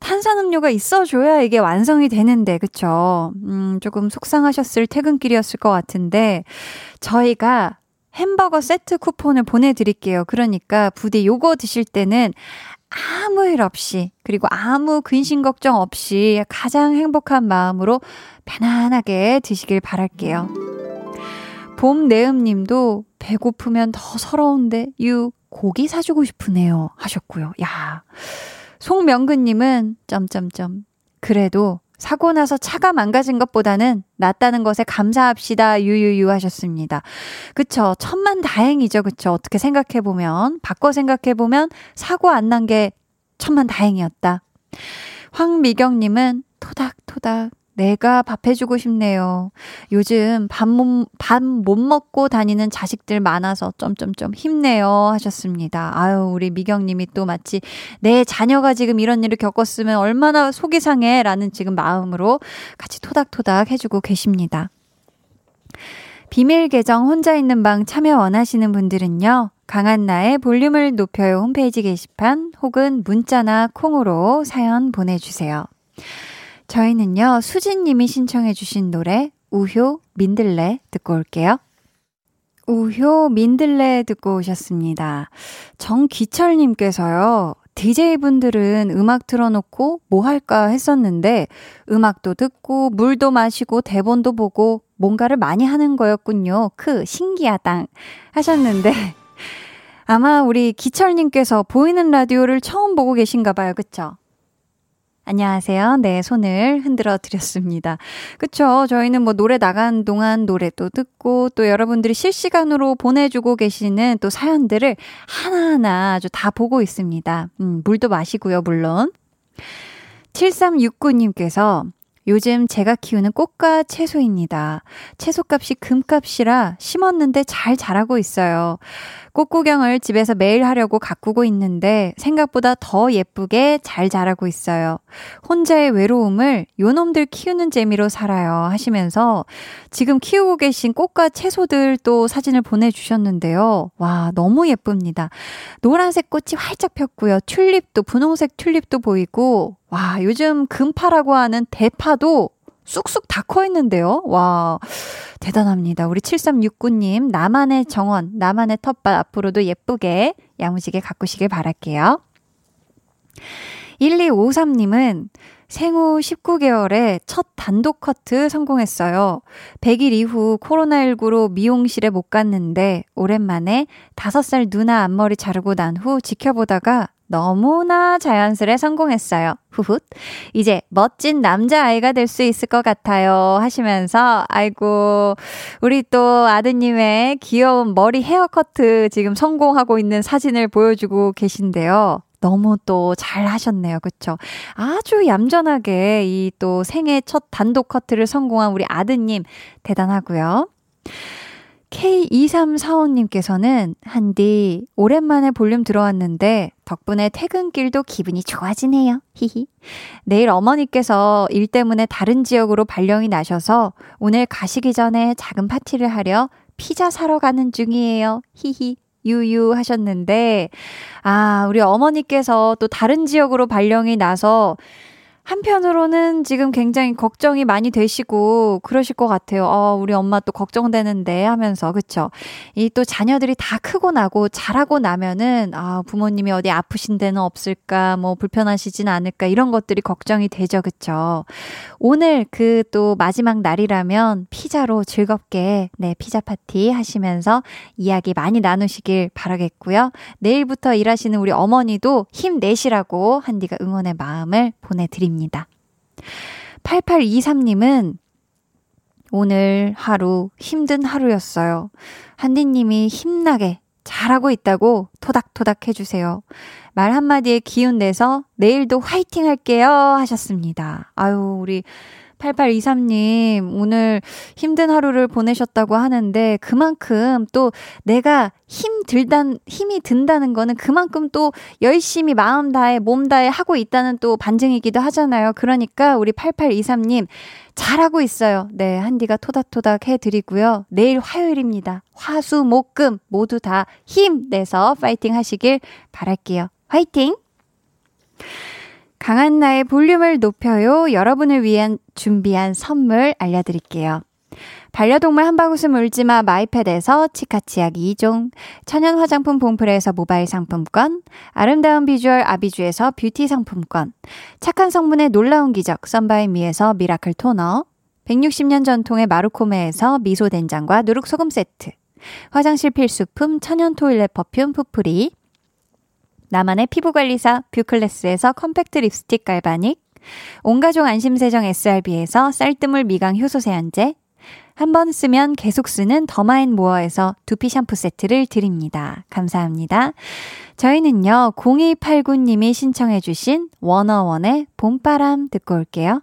탄산음료가 있어줘야 이게 완성이 되는데, 그쵸? 음, 조금 속상하셨을 퇴근길이었을 것 같은데, 저희가 햄버거 세트 쿠폰을 보내드릴게요. 그러니까 부디 요거 드실 때는 아무 일 없이, 그리고 아무 근심 걱정 없이 가장 행복한 마음으로 편안하게 드시길 바랄게요. 봄내음 님도 배고프면 더 서러운데, 유, 고기 사주고 싶으네요. 하셨고요. 야. 송명근 님은, 점점점. 그래도 사고 나서 차가 망가진 것보다는 낫다는 것에 감사합시다. 유유유 하셨습니다. 그쵸. 천만 다행이죠. 그쵸. 어떻게 생각해보면, 바꿔 생각해보면, 사고 안 난 게 천만 다행이었다. 황미경님은 토닥토닥 내가 밥 해주고 싶네요. 요즘 밥 못, 밥 못 먹고 다니는 자식들 많아서 점점점 힘내요 하셨습니다. 아유, 우리 미경님이 또 마치 내 자녀가 지금 이런 일을 겪었으면 얼마나 속이 상해 라는 지금 마음으로 같이 토닥토닥 해주고 계십니다. 비밀 계정 혼자 있는 방 참여 원하시는 분들은요. 강한나의 볼륨을 높여요 홈페이지 게시판 혹은 문자나 콩으로 사연 보내주세요. 저희는요, 수진님이 신청해주신 노래, 우효, 민들레 듣고 올게요. 우효, 민들레 듣고 오셨습니다. 정기철님께서요, DJ분들은 음악 틀어놓고 뭐 할까 했었는데, 음악도 듣고, 물도 마시고, 대본도 보고, 뭔가를 많이 하는 거였군요. 크, 신기하당. 하셨는데, (laughs) 아마 우리 기철님께서 보이는 라디오를 처음 보고 계신가 봐요. 그쵸? 안녕하세요. 네, 손을 흔들어 드렸습니다. 그쵸. 저희는 뭐 노래 나간 동안 노래도 듣고 또 여러분들이 실시간으로 보내주고 계시는 또 사연들을 하나하나 아주 다 보고 있습니다. 음, 물도 마시고요, 물론. 7369님께서 요즘 제가 키우는 꽃과 채소입니다. 채소값이 금값이라 심었는데 잘 자라고 있어요. 꽃 구경을 집에서 매일 하려고 가꾸고 있는데 생각보다 더 예쁘게 잘 자라고 있어요. 혼자의 외로움을 요놈들 키우는 재미로 살아요 하시면서 지금 키우고 계신 꽃과 채소들 또 사진을 보내주셨는데요. 와, 너무 예쁩니다. 노란색 꽃이 활짝 폈고요. 튤립도, 분홍색 튤립도 보이고, 와, 요즘 금파라고 하는 대파도 쑥쑥 다 커 있는데요. 와, 대단합니다. 우리 7369님, 나만의 정원, 나만의 텃밭 앞으로도 예쁘게 야무지게 가꾸시길 바랄게요. 1253님은 생후 19개월에 첫 단독 커트 성공했어요. 100일 이후 코로나19로 미용실에 못 갔는데 오랜만에 5살 누나 앞머리 자르고 난 후 지켜보다가 너무나 자연스레 성공했어요. 후훗. 이제 멋진 남자아이가 될 수 있을 것 같아요. 하시면서, 아이고, 우리 또 아드님의 귀여운 머리 헤어커트 지금 성공하고 있는 사진을 보여주고 계신데요. 너무 또 잘 하셨네요. 그쵸? 아주 얌전하게 이 또 생애 첫 단독 커트를 성공한 우리 아드님 대단하고요. K2345님께서는 한디 오랜만에 볼륨 들어왔는데 덕분에 퇴근길도 기분이 좋아지네요. 히히. 내일 어머니께서 일 때문에 다른 지역으로 발령이 나셔서 오늘 가시기 전에 작은 파티를 하려 피자 사러 가는 중이에요. 히히. 유유 하셨는데, 아, 우리 어머니께서 또 다른 지역으로 발령이 나서 한편으로는 지금 굉장히 걱정이 많이 되시고 그러실 것 같아요. 어, 우리 엄마 또 걱정되는데 하면서 그쵸? 이 또 자녀들이 다 크고 나고 자라고 나면은 아 부모님이 어디 아프신 데는 없을까 뭐 불편하시진 않을까 이런 것들이 걱정이 되죠, 그쵸? 오늘 그 또 마지막 날이라면 피자로 즐겁게 네 피자 파티 하시면서 이야기 많이 나누시길 바라겠고요. 내일부터 일하시는 우리 어머니도 힘 내시라고 한디가 응원의 마음을 보내드립니다. 드립니다. 8823님은 오늘 하루 힘든 하루였어요. 한디님이 힘나게 잘하고 있다고 토닥토닥 해주세요. 말 한마디에 기운 내서 내일도 화이팅 할게요 하셨습니다. 아유, 우리 8823님, 오늘 힘든 하루를 보내셨다고 하는데, 그만큼 또 내가 힘 들단, 힘이 든다는 거는 그만큼 또 열심히 마음 다해, 몸 다해 하고 있다는 또 반증이기도 하잖아요. 그러니까 우리 8823님, 잘하고 있어요. 네, 한디가 토닥토닥 해드리고요. 내일 화요일입니다. 화수, 목, 금 모두 다 힘내서 파이팅 하시길 바랄게요. 화이팅! 강한나의 볼륨을 높여요. 여러분을 위한 준비한 선물 알려드릴게요. 반려동물 한바구스 물지마 마이패드에서 치카치약 2종, 천연 화장품 봉프레에서 모바일 상품권, 아름다운 비주얼 아비주에서 뷰티 상품권, 착한 성분의 놀라운 기적 썬바이미에서 miracle toner, 160년 전통의 마루코메에서 미소 된장과 누룩소금 세트, 화장실 필수품 천연 toilet perfume 푸프리, 나만의 피부관리사 뷰클래스에서 컴팩트 립스틱 galvanic, 온가족 안심세정 SRB에서 쌀뜨물 미강 효소 세안제, 한 번 쓰면 계속 쓰는 더마앤모어에서 두피 샴푸 세트를 드립니다. 감사합니다. 저희는요, 0289님이 신청해주신 워너원의 봄바람 듣고 올게요.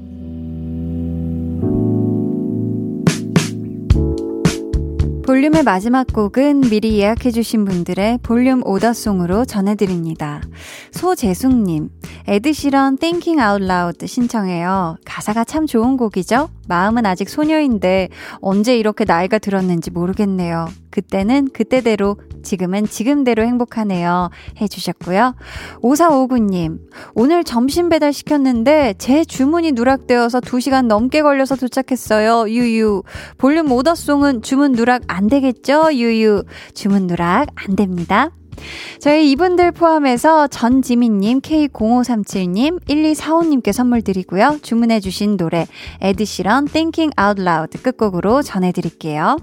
볼륨의 마지막 곡은 미리 예약해주신 분들의 볼륨 오더송으로 전해드립니다. 소재숙님, 에드시런 Thinking Out Loud 신청해요. 가사가 참 좋은 곡이죠? 마음은 아직 소녀인데 언제 이렇게 나이가 들었는지 모르겠네요. 그때는 그때대로, 지금은 지금대로 행복하네요. 해주셨고요. 5459님, 오늘 점심 배달 시켰는데 제 주문이 누락되어서 2시간 넘게 걸려서 도착했어요. 유유. 볼륨 오더송은 주문 누락 안 되겠죠? 유유. 주문 누락 안 됩니다. 저희 이분들 포함해서 전지민님, K0537님, 1245님께 선물 드리고요. 주문해주신 노래, 에드시런 Thinking Out Loud 끝곡으로 전해드릴게요.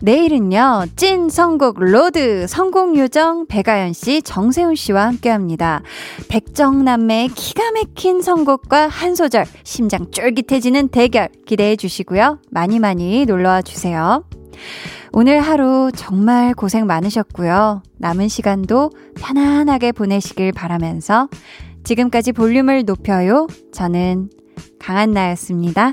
내일은요, 찐 선곡 로드 성공 요정 배가연 씨, 정세훈 씨와 함께 합니다. 백정남매의 기가 막힌 선곡과 한 소절, 심장 쫄깃해지는 대결 기대해 주시고요. 많이 많이 놀러 와 주세요. 오늘 하루 정말 고생 많으셨고요. 남은 시간도 편안하게 보내시길 바라면서 지금까지 볼륨을 높여요. 저는 강한나였습니다.